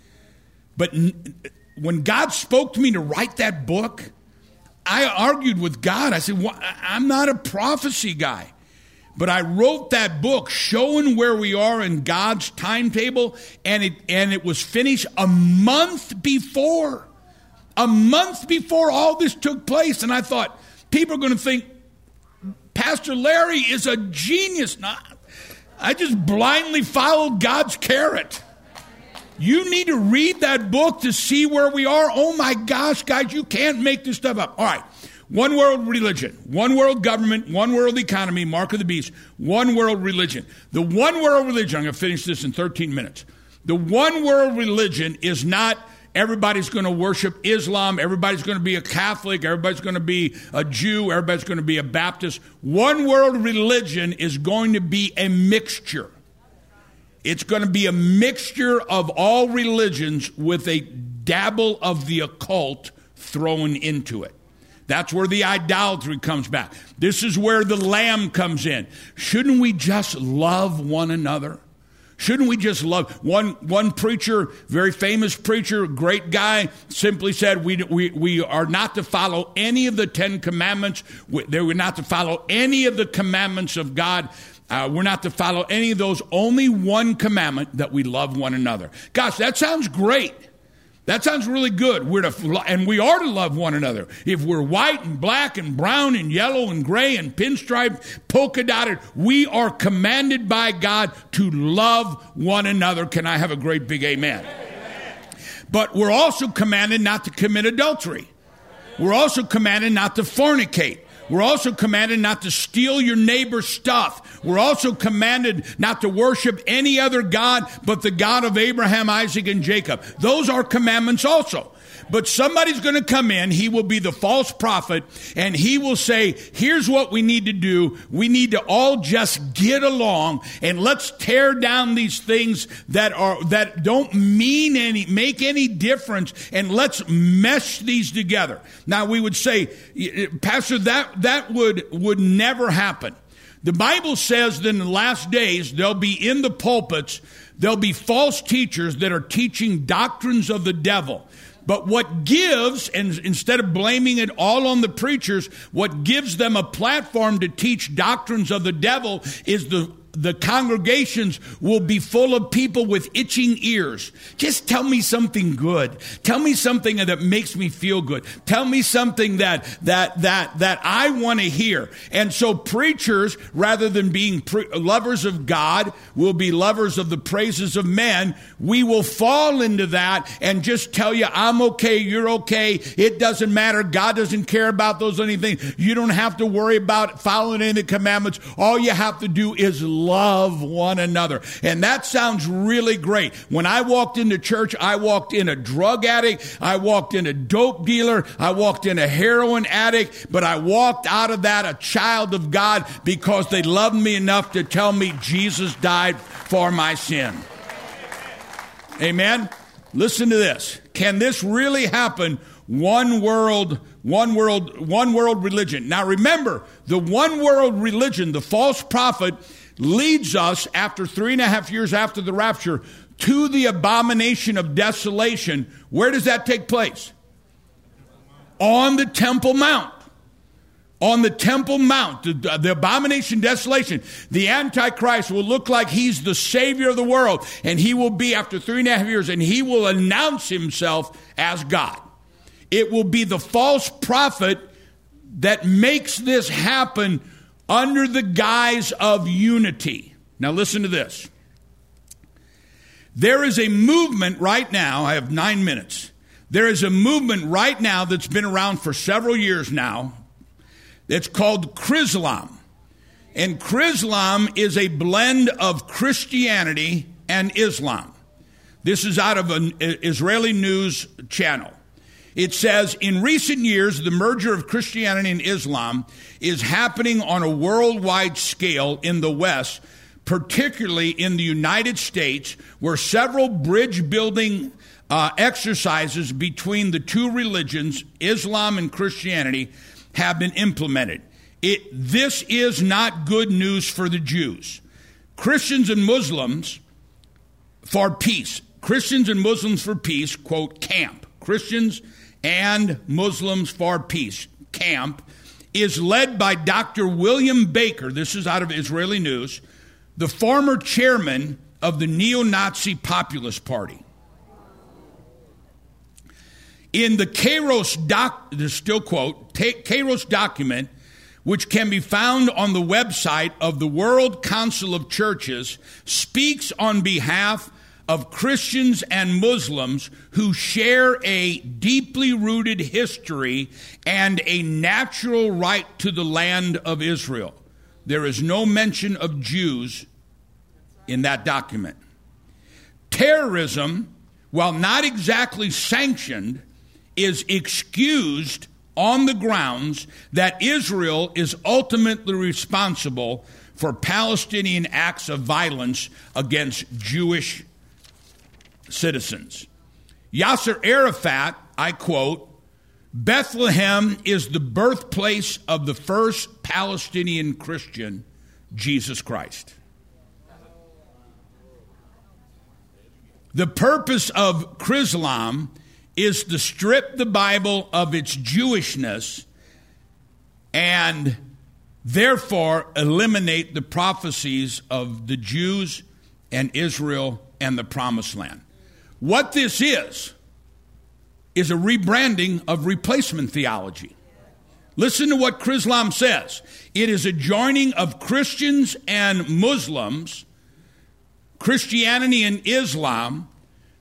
But n- when God spoke to me to write that book, I argued with God. I said, well, I'm not a prophecy guy. But I wrote that book showing where we are in God's timetable, and it, and it was finished a month before. A month before all this took place. And I thought, people are going to think Pastor Larry is a genius. I just blindly followed God's carrot. You need to read that book to see where we are. Oh my gosh, guys, you can't make this stuff up. All right. One world religion, one world government, one world economy, mark of the beast, one world religion. The one world religion, I'm going to finish this in 13 minutes. The one world religion is not everybody's going to worship Islam, everybody's going to be a Catholic, everybody's going to be a Jew, everybody's going to be a Baptist. One world religion is going to be a mixture. It's going to be a mixture of all religions with a dabble of the occult thrown into it. That's where the idolatry comes back. This is where the lamb comes in. Shouldn't we just love one another? Shouldn't we just love one one preacher, very famous preacher, great guy, simply said we, we, we are not to follow any of the Ten Commandments. We, they were not to follow any of the commandments of God. Uh, we're not to follow any of those. Only one commandment that we love one another. Gosh, that sounds great. That sounds really good. We're to, and we are to love one another. If we're white and black and brown and yellow and gray and pinstripe, polka dotted, we are commanded by God to love one another. Can I have a great big amen? amen. But we're also commanded not to commit adultery. We're also commanded not to fornicate. We're also commanded not to steal your neighbor's stuff. We're also commanded not to worship any other God but the God of Abraham, Isaac, and Jacob. Those are commandments also. But somebody's going to come in. He will be the false prophet and he will say, here's what we need to do. We need to all just get along and let's tear down these things that are, that don't mean any, make any difference and let's mesh these together. Now we would say, Pastor, that, that would, would never happen. The Bible says that in the last days, there'll be in the pulpits, there'll be false teachers that are teaching doctrines of the devil. But what gives, and instead of blaming it all on the preachers, what gives them a platform to teach doctrines of the devil is the the congregations will be full of people with itching ears. Just tell me something good. Tell me something that makes me feel good. Tell me something that that that that I want to hear. And so preachers, rather than being pre- lovers of God, will be lovers of the praises of men. We will fall into that and just tell you, I'm okay, you're okay. It doesn't matter. God doesn't care about those anything. You don't have to worry about following any of the commandments. All you have to do is love one another. And that sounds really great. When I walked into church, I walked in a drug addict, I walked in a dope dealer, I walked in a heroin addict, but I walked out of that a child of God because they loved me enough to tell me Jesus died for my sin. Amen. Listen to this. Can this really happen? One world, one world, one world religion. Now remember, the one world religion, the false prophet, leads us after three and a half years after the rapture to the abomination of desolation. Where does that take place? On the Temple Mount. On the Temple Mount, the, the abomination desolation, the Antichrist will look like he's the Savior of the world, and he will be after three and a half years, and he will announce himself as God. It will be the false prophet that makes this happen under the guise of unity. Now, listen to this. There is a movement right now, I have nine minutes. There is a movement right now that's been around for several years now. It's called Chrislam. And Chrislam is a blend of Christianity and Islam. This is out of an uh, Israeli news channel. It says, in recent years, the merger of Christianity and Islam is happening on a worldwide scale in the West, particularly in the United States, where several bridge building uh, exercises between the two religions, Islam and Christianity, have been implemented. It, this is not good news for the Jews. Christians and Muslims for peace. Christians and Muslims for peace, quote, camp. Christians and Muslims for Peace camp is led by Dr. William Baker. This is out of Israeli news, the former chairman of the neo Nazi Populist Party. In the Kairos doc, this still quote, Kairos document, which can be found on the website of the World Council of Churches, speaks on behalf of Christians and Muslims who share a deeply rooted history and a natural right to the land of Israel. There is no mention of Jews in that document. Terrorism, while not exactly sanctioned, is excused on the grounds that Israel is ultimately responsible for Palestinian acts of violence against Jewish citizens. Yasser Arafat, I quote, Bethlehem is the birthplace of the first Palestinian Christian, Jesus Christ. The purpose of Chrislam is to strip the Bible of its Jewishness and therefore eliminate the prophecies of the Jews and Israel and the promised land. What this is, is a rebranding of replacement theology. Listen to what Chrislam says. It is a joining of Christians and Muslims, Christianity and Islam,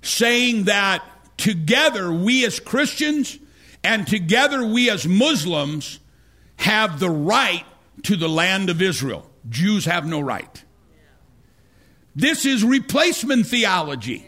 saying that together we as Christians and together we as Muslims have the right to the land of Israel. Jews have no right. This is replacement theology.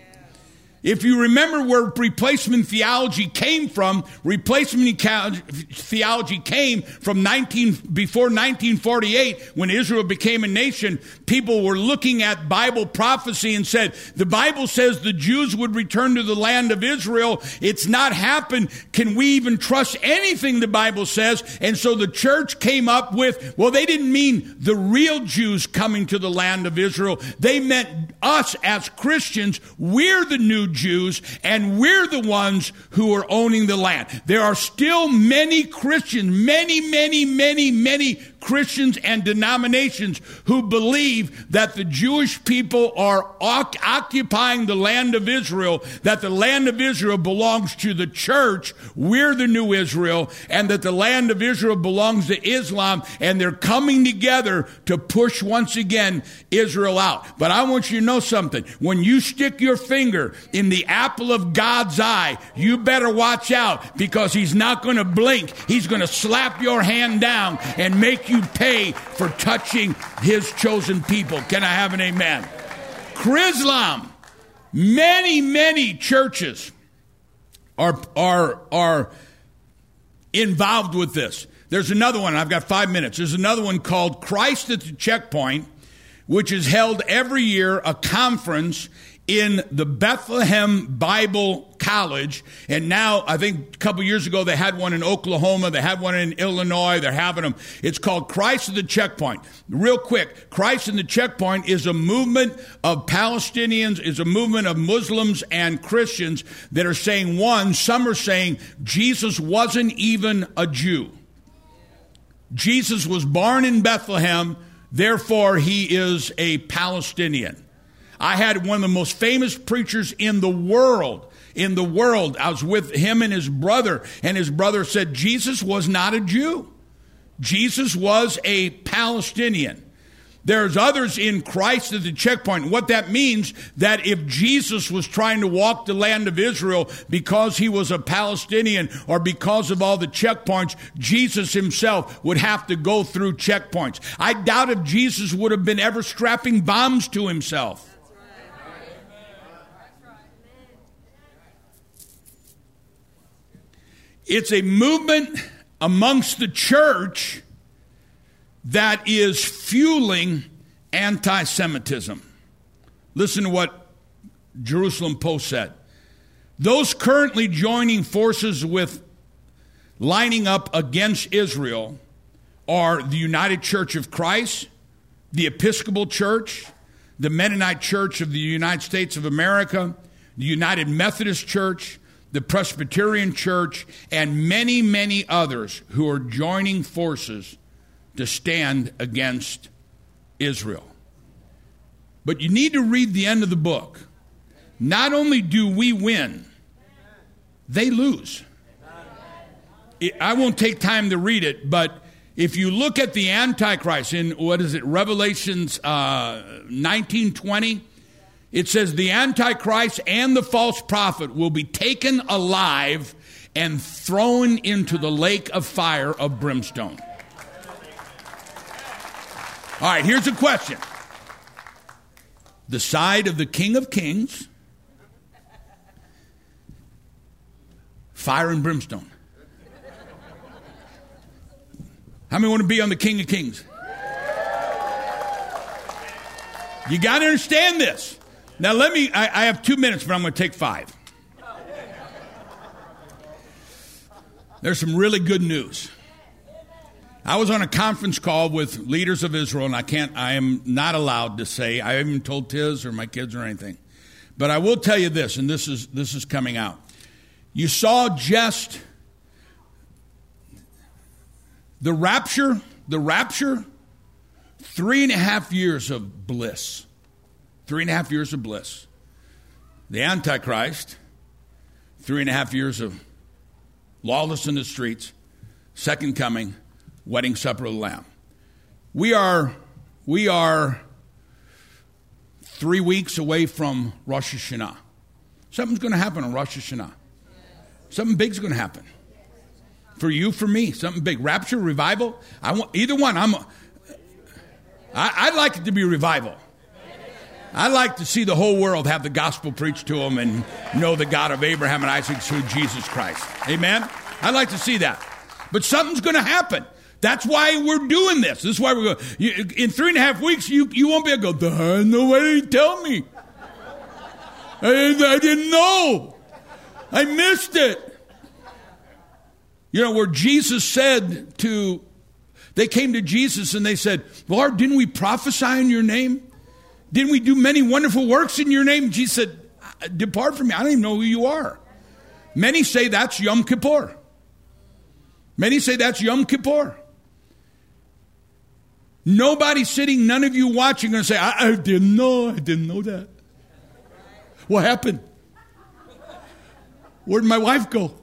If you remember where replacement theology came from, replacement theology came from 19, before 1948 when Israel became a nation. People were looking at Bible prophecy and said, the Bible says the Jews would return to the land of Israel. It's not happened. Can we even trust anything the Bible says? And so the church came up with, well, they didn't mean the real Jews coming to the land of Israel. They meant us as Christians. We're the new Jews, and we're the ones who are owning the land. There are still many Christians, many, many, many, many Christians and denominations who believe that the Jewish people are occupying the land of Israel, that the land of Israel belongs to the church, we're the new Israel, and that the land of Israel belongs to Islam, and they're coming together to push once again Israel out. But I want you to know something. When you stick your finger in the apple of God's eye, you better watch out because he's not going to blink. He's going to slap your hand down and make you pay for touching his chosen people. Can I have an amen? Chrislam, many, many churches are, are, are involved with this. There's another one, I've got five minutes. There's another one called Christ at the Checkpoint, which is held every year, a conference in the Bethlehem Bible College. And now, I think a couple years ago, they had one in Oklahoma. They had one in Illinois. They're having them. It's called Christ at the Checkpoint. Real quick, Christ in the Checkpoint is a movement of Palestinians, is a movement of Muslims and Christians that are saying, one, some are saying Jesus wasn't even a Jew. Jesus was born in Bethlehem, therefore he is a Palestinian. I had one of the most famous preachers in the world. In the world, I was with him and his brother, and his brother said Jesus was not a Jew. Jesus was a Palestinian. There's others in Christ at the checkpoint. What that means that if Jesus was trying to walk the land of Israel because he was a Palestinian or because of all the checkpoints, Jesus himself would have to go through checkpoints. I doubt if Jesus would have been ever strapping bombs to himself. It's a movement amongst the church that is fueling anti Semitism. Listen to what Jerusalem Post said. Those currently joining forces with lining up against Israel are the United Church of Christ, the Episcopal Church, the Mennonite Church of the United States of America, the United Methodist Church, the Presbyterian Church, and many, many others who are joining forces to stand against Israel. But you need to read the end of the book. Not only do we win, they lose. I won't take time to read it, but if you look at the Antichrist in what is it, Revelations uh, 1920, it says the Antichrist and the false prophet will be taken alive and thrown into the lake of fire of brimstone. All right, here's a question the side of the King of Kings, fire and brimstone. How many want to be on the King of Kings? You got to understand this. Now, let me, I, I have two minutes, but I'm going to take five. There's some really good news. I was on a conference call with leaders of Israel, and I can't, I am not allowed to say, I haven't told Tiz or my kids or anything. But I will tell you this, and this is, this is coming out. You saw just the rapture, the rapture, three and a half years of bliss. Three and a half years of bliss. The Antichrist, three and a half years of lawless in the streets, second coming, wedding supper of the Lamb. We are, we are three weeks away from Rosh Hashanah. Something's going to happen on Rosh Hashanah. Something big's going to happen. For you, for me, something big. Rapture, revival. I want either one. I'm. A, I, I'd like it to be revival. I like to see the whole world have the gospel preached to them and know the God of Abraham and Isaac through Jesus Christ. Amen? I'd like to see that. But something's going to happen. That's why we're doing this. This is why we're going. In three and a half weeks, you, you won't be able to go, no way did tell me? I, I didn't know. I missed it. You know, where Jesus said to, they came to Jesus and they said, Lord, didn't we prophesy in your name? Didn't we do many wonderful works in your name? Jesus said, Depart from me. I don't even know who you are. Many say that's Yom Kippur. Many say that's Yom Kippur. Nobody sitting, none of you watching, going to say, I, I didn't know, I didn't know that. What happened? Where'd my wife go?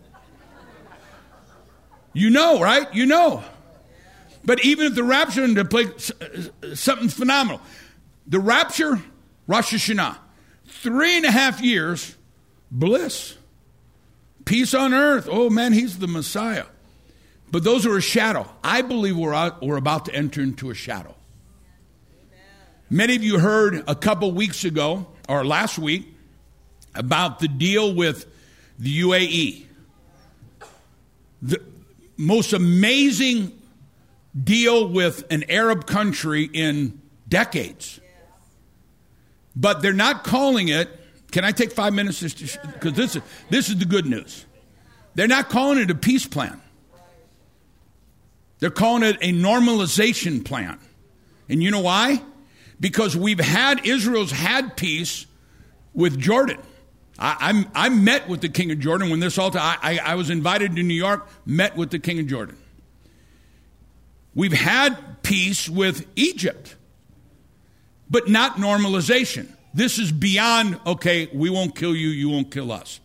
You know, right? You know. But even if the rapture to play something phenomenal, the rapture, Rosh Hashanah, three and a half years, bliss, peace on earth. Oh man, he's the Messiah. But those are a shadow. I believe we're, out, we're about to enter into a shadow. Many of you heard a couple weeks ago, or last week, about the deal with the UAE. The most amazing deal with an Arab country in decades. But they're not calling it. Can I take five minutes? Because this is, this is the good news. They're not calling it a peace plan. They're calling it a normalization plan. And you know why? Because we've had, Israel's had peace with Jordan. I, I, I met with the king of Jordan when this all. I, I, I was invited to New York, met with the king of Jordan. We've had peace with Egypt, but not normalization. This is beyond, okay, we won't kill you, you won't kill us.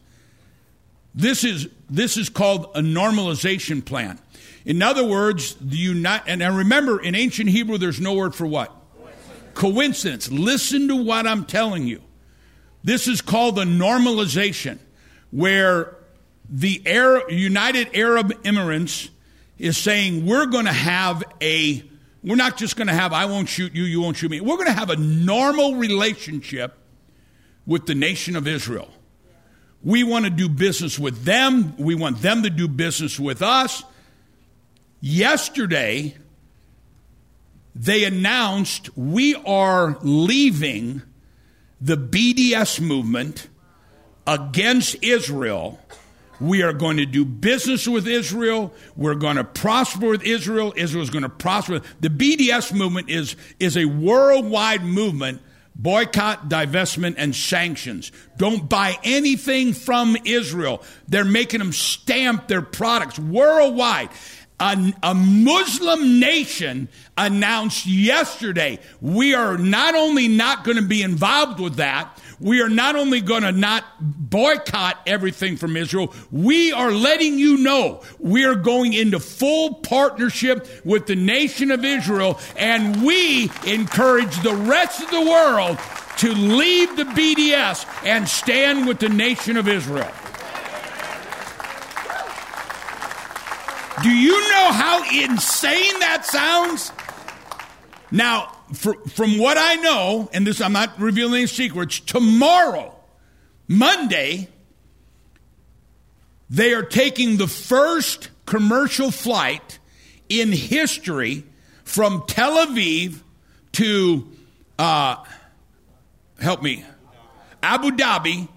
This is, this is called a normalization plan. In other words, the unite, and remember, in ancient Hebrew, there's no word for what? Coincidence. Listen to what I'm telling you. This is called the normalization, where the Arab, United Arab Emirates is saying we're going to have a, we're not just going to have, I won't shoot you, you won't shoot me. We're going to have a normal relationship with the nation of Israel. We want to do business with them. We want them to do business with us. Yesterday, they announced we are leaving the BDS movement against Israel. We are going to do business with Israel. We're going to prosper with Israel. Israel is going to prosper. The BDS movement is, is a worldwide movement boycott, divestment, and sanctions. Don't buy anything from Israel. They're making them stamp their products worldwide a, a, Muslim nation announced yesterday we are not only not going to be involved with that, we are not only going to not boycott everything from Israel, we are letting you know we are going into full partnership with the nation of Israel, and we encourage the rest of the world to leave the BDS and stand with the nation of Israel. Do you know how insane that sounds? Now, for, from what I know, and this I'm not revealing any secrets, tomorrow, Monday, they are taking the first commercial flight in history from Tel Aviv to, uh, help me, Abu Dhabi,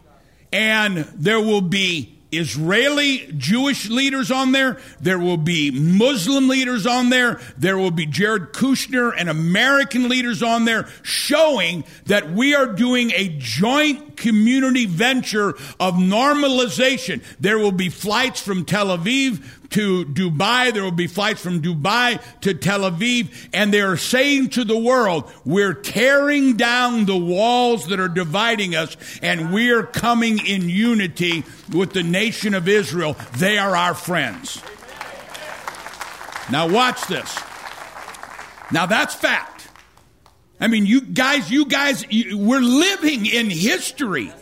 and there will be Israeli Jewish leaders on there. There will be Muslim leaders on there. There will be Jared Kushner and American leaders on there showing that we are doing a joint community venture of normalization. There will be flights from Tel Aviv to Dubai. There will be flights from Dubai to Tel Aviv. And they are saying to the world, we're tearing down the walls that are dividing us and we're coming in unity with the nation of Israel. They are our friends. Now watch this. Now that's fact. I mean, you guys, you guys, you, we're living in history.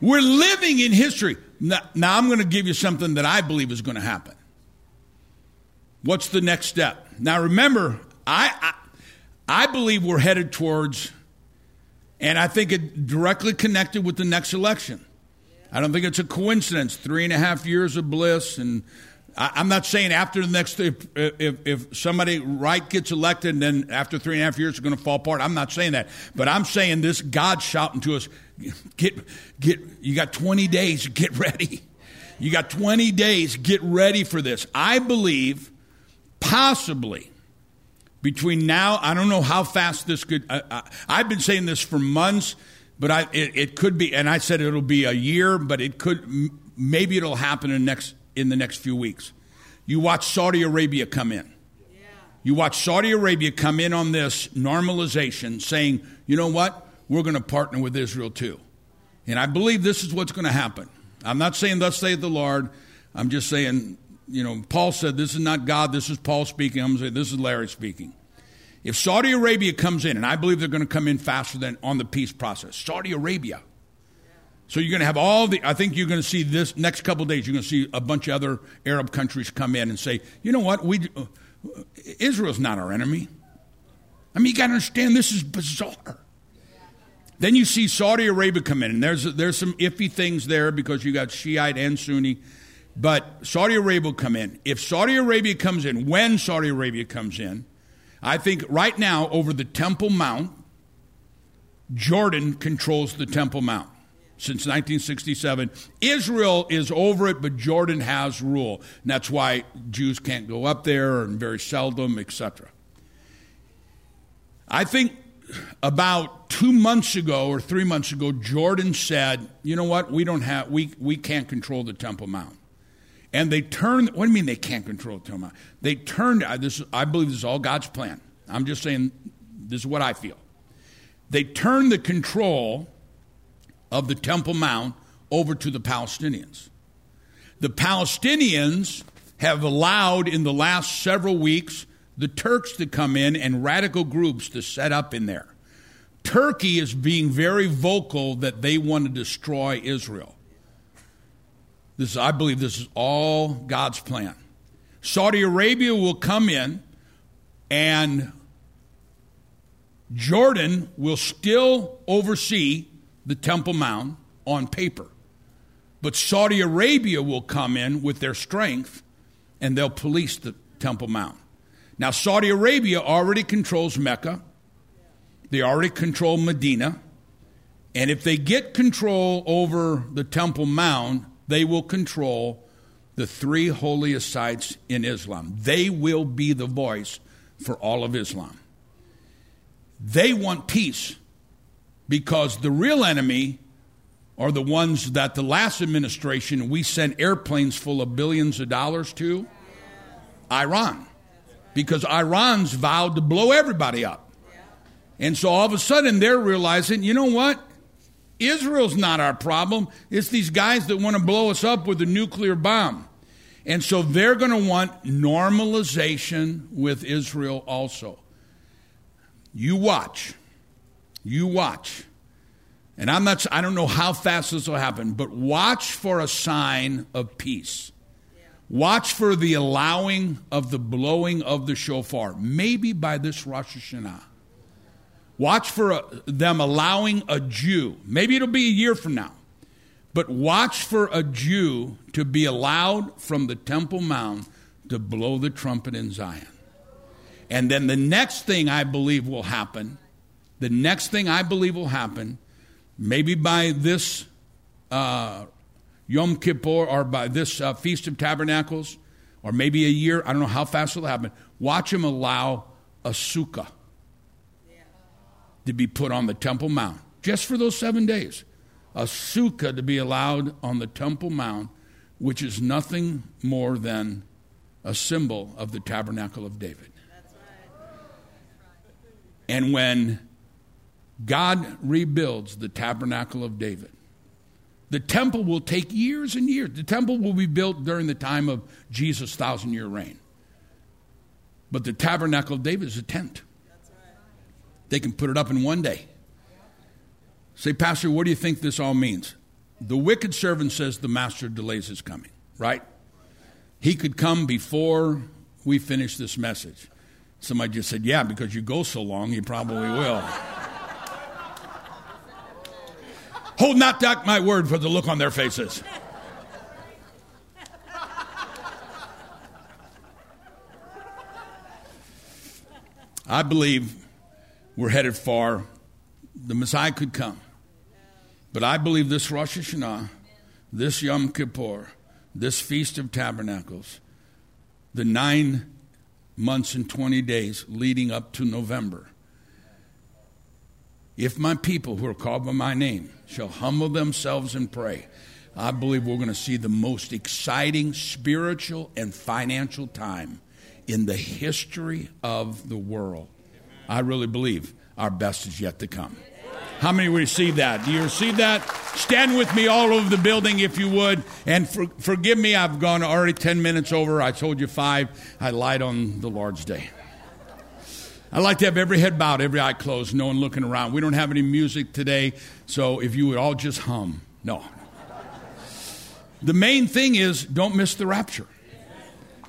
We're living in history. Now, now I'm going to give you something that I believe is going to happen. What's the next step? Now, remember, I, I, I believe we're headed towards And I think it directly connected with the next election. I don't think it's a coincidence. Three and a half years of bliss. And I, am not saying after the next, if, if, if, somebody right gets elected and then after three and a half years it's going to fall apart. I'm not saying that. But I'm saying this God's shouting to us get, get, you got 20 days, get ready. You got 20 days, get ready for this. I believe possibly between now, I don't know how fast this could. I, have been saying this for months, but I, it, it, could be, and I said it'll be a year, but it could, maybe it'll happen in the next, in the next few weeks. You watch Saudi Arabia come in. You watch Saudi Arabia come in on this normalization, saying, you know what? We're going to partner with Israel too. And I believe this is what's going to happen. I'm not saying, thus saith the Lord. I'm just saying, you know, Paul said, This is not God, this is Paul speaking. I'm going to say, This is Larry speaking. If Saudi Arabia comes in, and I believe they're going to come in faster than on the peace process, Saudi Arabia. So you're going to have all the, I think you're going to see this next couple days, you're going to see a bunch of other Arab countries come in and say, you know what, we, Israel's not our enemy. I mean, you got to understand this is bizarre. Then you see Saudi Arabia come in, and there's, there's some iffy things there because you got Shiite and Sunni. But Saudi Arabia will come in. If Saudi Arabia comes in, when Saudi Arabia comes in, I think right now over the Temple Mount, Jordan controls the Temple Mount since 1967. Israel is over it, but Jordan has rule. And that's why Jews can't go up there and very seldom, etc. I think about two months ago or three months ago, Jordan said, you know what, we don't have we, we can't control the Temple Mount. And they turned, what do you mean they can't control Temple Mount? They turned, uh, this, I believe this is all God's plan. I'm just saying, this is what I feel. They turned the control of the Temple Mount over to the Palestinians. The Palestinians have allowed in the last several weeks the Turks to come in and radical groups to set up in there. Turkey is being very vocal that they want to destroy Israel. This, I believe this is all God's plan. Saudi Arabia will come in and Jordan will still oversee the Temple Mount on paper. But Saudi Arabia will come in with their strength and they'll police the Temple Mount. Now, Saudi Arabia already controls Mecca, they already control Medina. And if they get control over the Temple Mount, they will control the three holiest sites in Islam. They will be the voice for all of Islam. They want peace because the real enemy are the ones that the last administration we sent airplanes full of billions of dollars to Iran. Because Iran's vowed to blow everybody up. And so all of a sudden they're realizing, you know what? Israel's not our problem. It's these guys that want to blow us up with a nuclear bomb. And so they're going to want normalization with Israel also. You watch. You watch. And I'm not I don't know how fast this will happen, but watch for a sign of peace. Watch for the allowing of the blowing of the shofar, maybe by this Rosh Hashanah. Watch for a, them allowing a Jew, maybe it'll be a year from now, but watch for a Jew to be allowed from the Temple Mount to blow the trumpet in Zion. And then the next thing I believe will happen, the next thing I believe will happen, maybe by this uh, Yom Kippur or by this uh, Feast of Tabernacles, or maybe a year, I don't know how fast it'll happen, watch him allow a sukkah to be put on the Temple Mount just for those seven days. A sukkah to be allowed on the Temple Mount, which is nothing more than a symbol of the tabernacle of David. And when God rebuilds the tabernacle of David, the temple will take years and years. The temple will be built during the time of Jesus' thousand year reign. But the tabernacle of David is a tent. They can put it up in one day. Say, Pastor, what do you think this all means? The wicked servant says the master delays his coming, right? He could come before we finish this message. Somebody just said, Yeah, because you go so long, you probably will. Hold not back my word for the look on their faces. I believe we're headed far. The Messiah could come. But I believe this Rosh Hashanah, this Yom Kippur, this Feast of Tabernacles, the nine months and 20 days leading up to November, if my people who are called by my name shall humble themselves and pray, I believe we're going to see the most exciting spiritual and financial time in the history of the world. I really believe our best is yet to come. How many receive that? Do you receive that? Stand with me all over the building if you would. And for, forgive me, I've gone already 10 minutes over. I told you five. I lied on the Lord's Day. I like to have every head bowed, every eye closed, no one looking around. We don't have any music today, so if you would all just hum. No. The main thing is don't miss the rapture.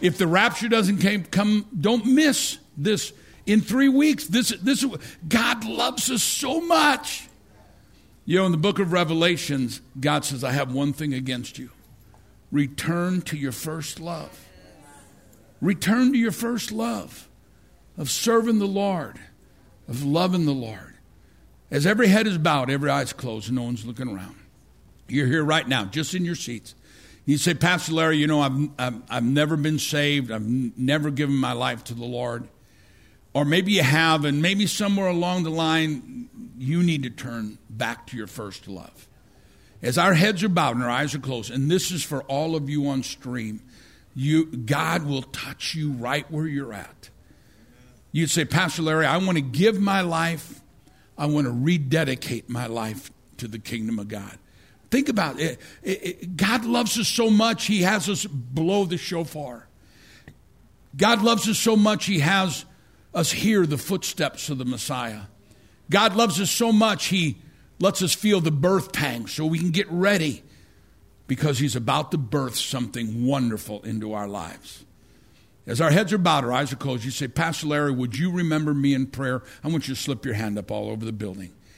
If the rapture doesn't come, don't miss this in three weeks. This, this, God loves us so much. You know, in the book of Revelations, God says, I have one thing against you return to your first love. Return to your first love of serving the Lord, of loving the Lord. As every head is bowed, every eye is closed, and no one's looking around. You're here right now, just in your seats. You say, Pastor Larry, you know, I've, I've, I've never been saved. I've n- never given my life to the Lord. Or maybe you have, and maybe somewhere along the line, you need to turn back to your first love. As our heads are bowed and our eyes are closed, and this is for all of you on stream, you, God will touch you right where you're at. You'd say, Pastor Larry, I want to give my life, I want to rededicate my life to the kingdom of God. Think about it. it, it God loves us so much, He has us blow the shofar. God loves us so much, He has us hear the footsteps of the Messiah. God loves us so much, He lets us feel the birth pang so we can get ready because He's about to birth something wonderful into our lives. As our heads are bowed, our eyes are closed, you say, Pastor Larry, would you remember me in prayer? I want you to slip your hand up all over the building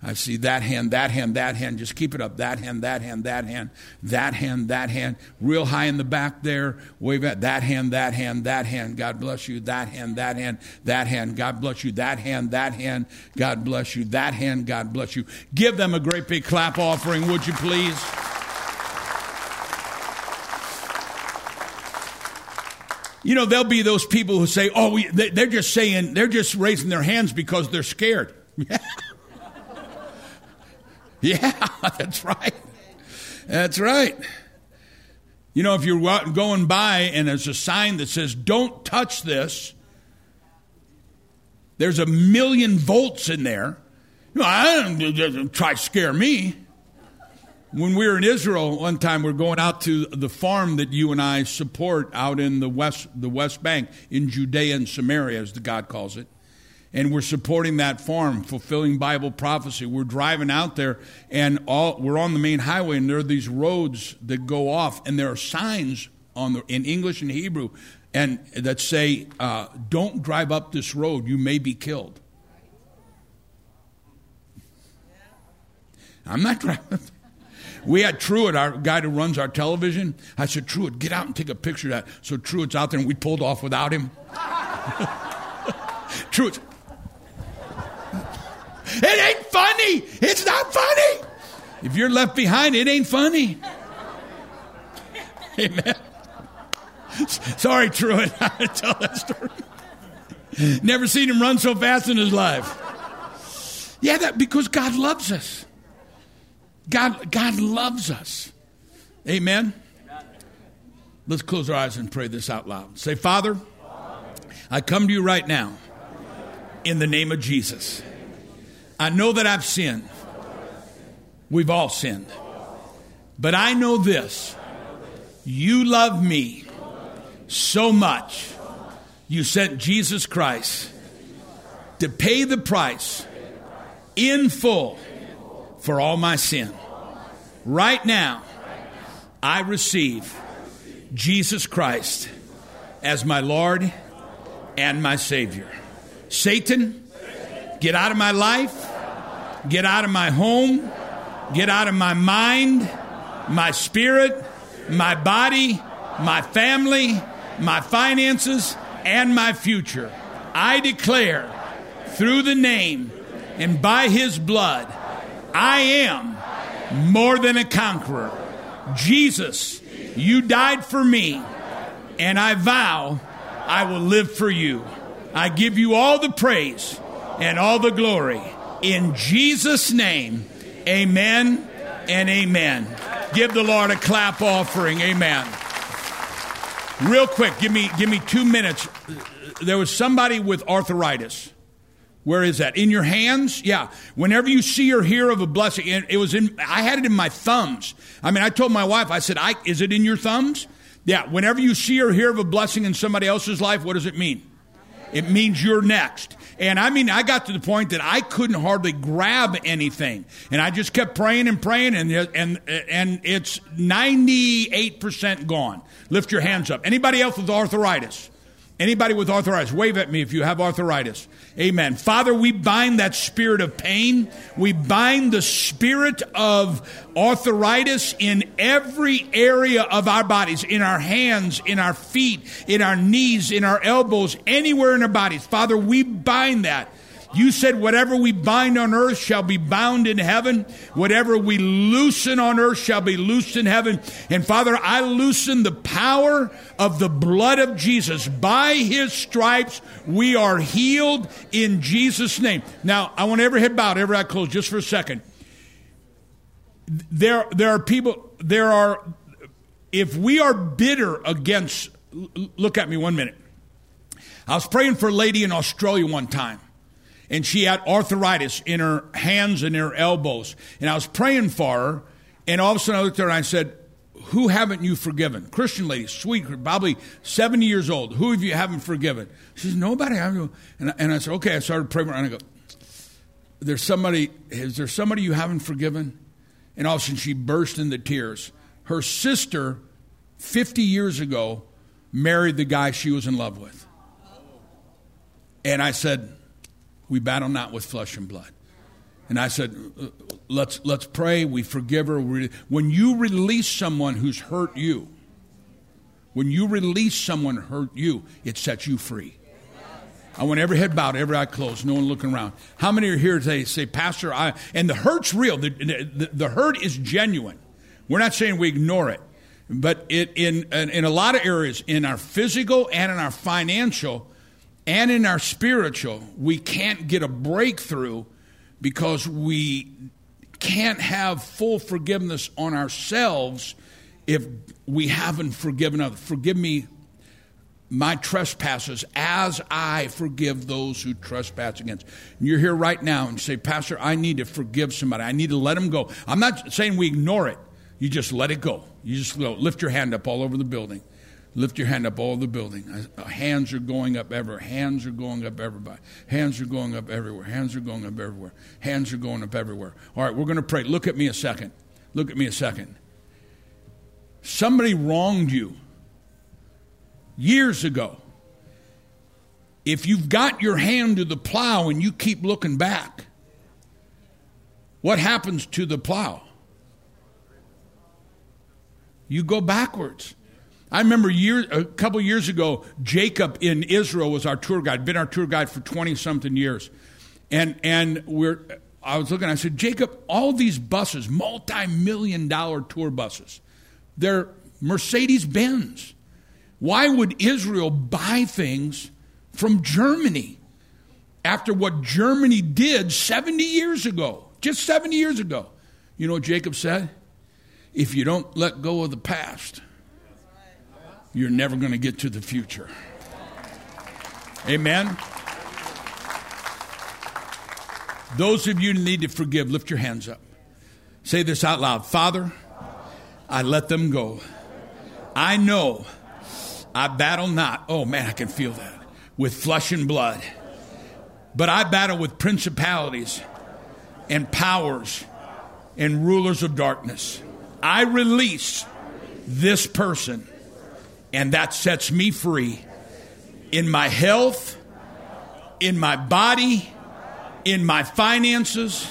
I see that hand, that hand, that hand. Just keep it up. That hand, that hand, that hand, that hand, that hand. Real high in the back there. Wave at that hand, that hand, that hand. God bless you. That hand, that hand, that hand. God bless you. That hand, that hand. God bless you. That hand, God bless you. Give them a great big clap offering, would you please? You know, there'll be those people who say, oh, we, they're just saying, they're just raising their hands because they're scared. Yeah, that's right. That's right. You know, if you're going by and there's a sign that says, don't touch this, there's a million volts in there. You know, I don't try to scare me. When we were in Israel one time, we are going out to the farm that you and I support out in the west, the West Bank in Judea and Samaria, as the God calls it and we're supporting that farm, fulfilling Bible prophecy. We're driving out there, and all we're on the main highway, and there are these roads that go off, and there are signs on the, in English and Hebrew, and that say, uh, "Don't drive up this road; you may be killed." I'm not driving. We had Truett, our guy who runs our television. I said, Truett, get out and take a picture of that. So Truett's out there, and we pulled off without him. Truett, it ain't funny. It's not funny. If you're left behind, it ain't funny. Amen. Sorry, Truett. I tell that story. Never seen him run so fast in his life. Yeah, that because God loves us. God, God loves us. Amen. Let's close our eyes and pray this out loud. Say, Father, I come to you right now in the name of Jesus. I know that I've sinned. We've all sinned. But I know this you love me so much you sent Jesus Christ to pay the price in full for all my sin. Right now, I receive Jesus Christ as my Lord and my Savior. Satan, get out of my life, get out of my home, get out of my mind, my spirit, my body, my family, my finances, and my future. I declare through the name and by his blood, I am more than a conqueror. Jesus, you died for me, and I vow I will live for you. I give you all the praise and all the glory. In Jesus' name, amen and amen. Give the Lord a clap offering. Amen. Real quick, give me give me 2 minutes. There was somebody with arthritis. Where is that? In your hands? Yeah. Whenever you see or hear of a blessing, it was in, I had it in my thumbs. I mean, I told my wife, I said, I, is it in your thumbs? Yeah. Whenever you see or hear of a blessing in somebody else's life, what does it mean? It means you're next. And I mean, I got to the point that I couldn't hardly grab anything. And I just kept praying and praying, and, and, and it's 98% gone. Lift your hands up. Anybody else with arthritis? Anybody with arthritis, wave at me if you have arthritis. Amen. Father, we bind that spirit of pain. We bind the spirit of arthritis in every area of our bodies, in our hands, in our feet, in our knees, in our elbows, anywhere in our bodies. Father, we bind that. You said, whatever we bind on earth shall be bound in heaven. Whatever we loosen on earth shall be loosed in heaven. And Father, I loosen the power of the blood of Jesus. By his stripes, we are healed in Jesus' name. Now, I want every head bowed, every eye closed, just for a second. There, there are people, there are, if we are bitter against, look at me one minute. I was praying for a lady in Australia one time and she had arthritis in her hands and her elbows. And I was praying for her, and all of a sudden I looked at her and I said, Who haven't you forgiven? Christian lady, sweet, probably 70 years old. Who have you haven't forgiven? She says, Nobody. And I, and I said, Okay. I started praying, and I go, There's somebody, is there somebody you haven't forgiven? And all of a sudden she burst into tears. Her sister, 50 years ago, married the guy she was in love with. And I said, we battle not with flesh and blood. And I said, let's, let's pray. We forgive her. When you release someone who's hurt you, when you release someone hurt you, it sets you free. I want every head bowed, every eye closed, no one looking around. How many are here today say, Pastor, I, and the hurt's real. The, the, the hurt is genuine. We're not saying we ignore it. But it, in, in a lot of areas, in our physical and in our financial, and in our spiritual, we can't get a breakthrough because we can't have full forgiveness on ourselves if we haven't forgiven others. Forgive me my trespasses as I forgive those who trespass against. You're here right now and say, Pastor, I need to forgive somebody. I need to let them go. I'm not saying we ignore it. You just let it go. You just go. Lift your hand up all over the building. Lift your hand up all the building. Uh, hands are going up everywhere. Hands are going up everybody. Hands are going up everywhere. Hands are going up everywhere. Hands are going up everywhere. All right, we're going to pray. Look at me a second. Look at me a second. Somebody wronged you years ago. If you've got your hand to the plow and you keep looking back, what happens to the plow? You go backwards. I remember year, a couple years ago, Jacob in Israel was our tour guide, been our tour guide for 20 something years. And, and we're, I was looking, I said, Jacob, all these buses, multi million dollar tour buses, they're Mercedes Benz. Why would Israel buy things from Germany after what Germany did 70 years ago? Just 70 years ago. You know what Jacob said? If you don't let go of the past, you're never going to get to the future. Amen. Those of you who need to forgive, lift your hands up. Say this out loud Father, I let them go. I know I battle not. Oh man, I can feel that. With flesh and blood. But I battle with principalities and powers and rulers of darkness. I release this person, and that sets me free in my health, in my body, in my finances,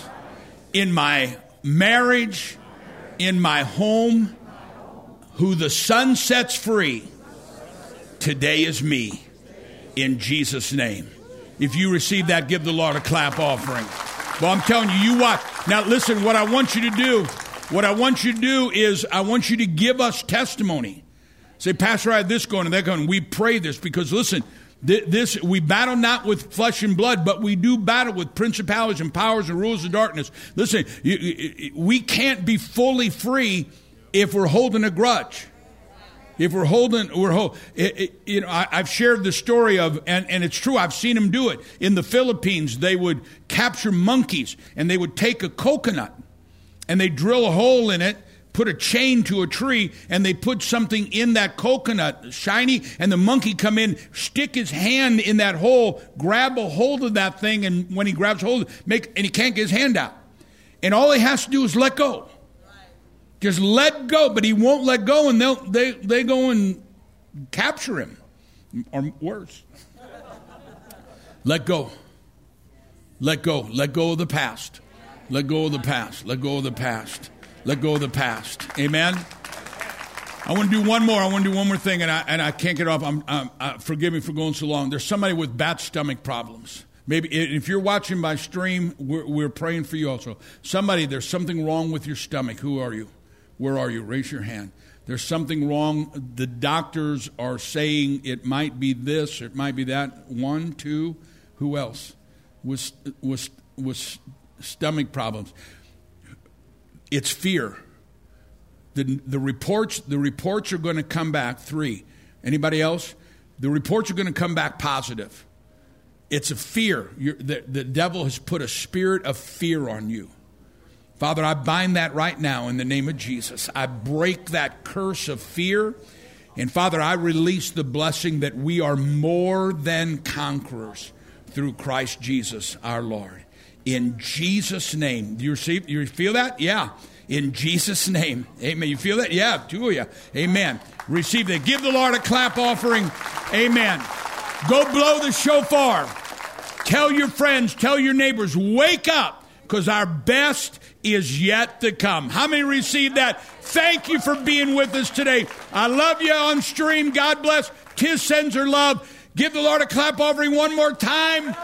in my marriage, in my home. Who the Son sets free, today is me. In Jesus' name. If you receive that, give the Lord a clap offering. Well, I'm telling you, you what? Now, listen, what I want you to do, what I want you to do is I want you to give us testimony. Say, Pastor, I have this going and that going. We pray this because, listen, this we battle not with flesh and blood, but we do battle with principalities and powers and rules of darkness. Listen, we can't be fully free if we're holding a grudge. If we're holding, we're hold, it, it, you know, I, have shared the story of, and, and it's true, I've seen them do it. In the Philippines, they would capture monkeys and they would take a coconut and they drill a hole in it, put a chain to a tree, and they put something in that coconut, shiny, and the monkey come in, stick his hand in that hole, grab a hold of that thing, and when he grabs hold, make, and he can't get his hand out. And all he has to do is let go. Just let go, but he won't let go, and they'll, they, they go and capture him, or worse. let go. Let go. Let go of the past. Let go of the past. Let go of the past. Let go of the past. Amen. I want to do one more. I want to do one more thing, and I, and I can't get off. I'm, I'm, uh, forgive me for going so long. There's somebody with bad stomach problems. Maybe if you're watching by stream, we're, we're praying for you also. Somebody, there's something wrong with your stomach. Who are you? Where are you? Raise your hand. There's something wrong. The doctors are saying it might be this, it might be that. One, two, who else? Was, was, was stomach problems. It's fear. The, the, reports, the reports are going to come back. Three. Anybody else? The reports are going to come back positive. It's a fear. The, the devil has put a spirit of fear on you. Father, I bind that right now in the name of Jesus. I break that curse of fear. And Father, I release the blessing that we are more than conquerors through Christ Jesus our Lord. In Jesus' name. Do you receive you feel that? Yeah. In Jesus' name. Amen. You feel that? Yeah, two of you. Amen. Receive that. Give the Lord a clap offering. Amen. Go blow the shofar. Tell your friends, tell your neighbors, wake up because our best is yet to come. How many received that? Thank you for being with us today. I love you on stream. God bless. Tiz sends her love. Give the Lord a clap offering one more time.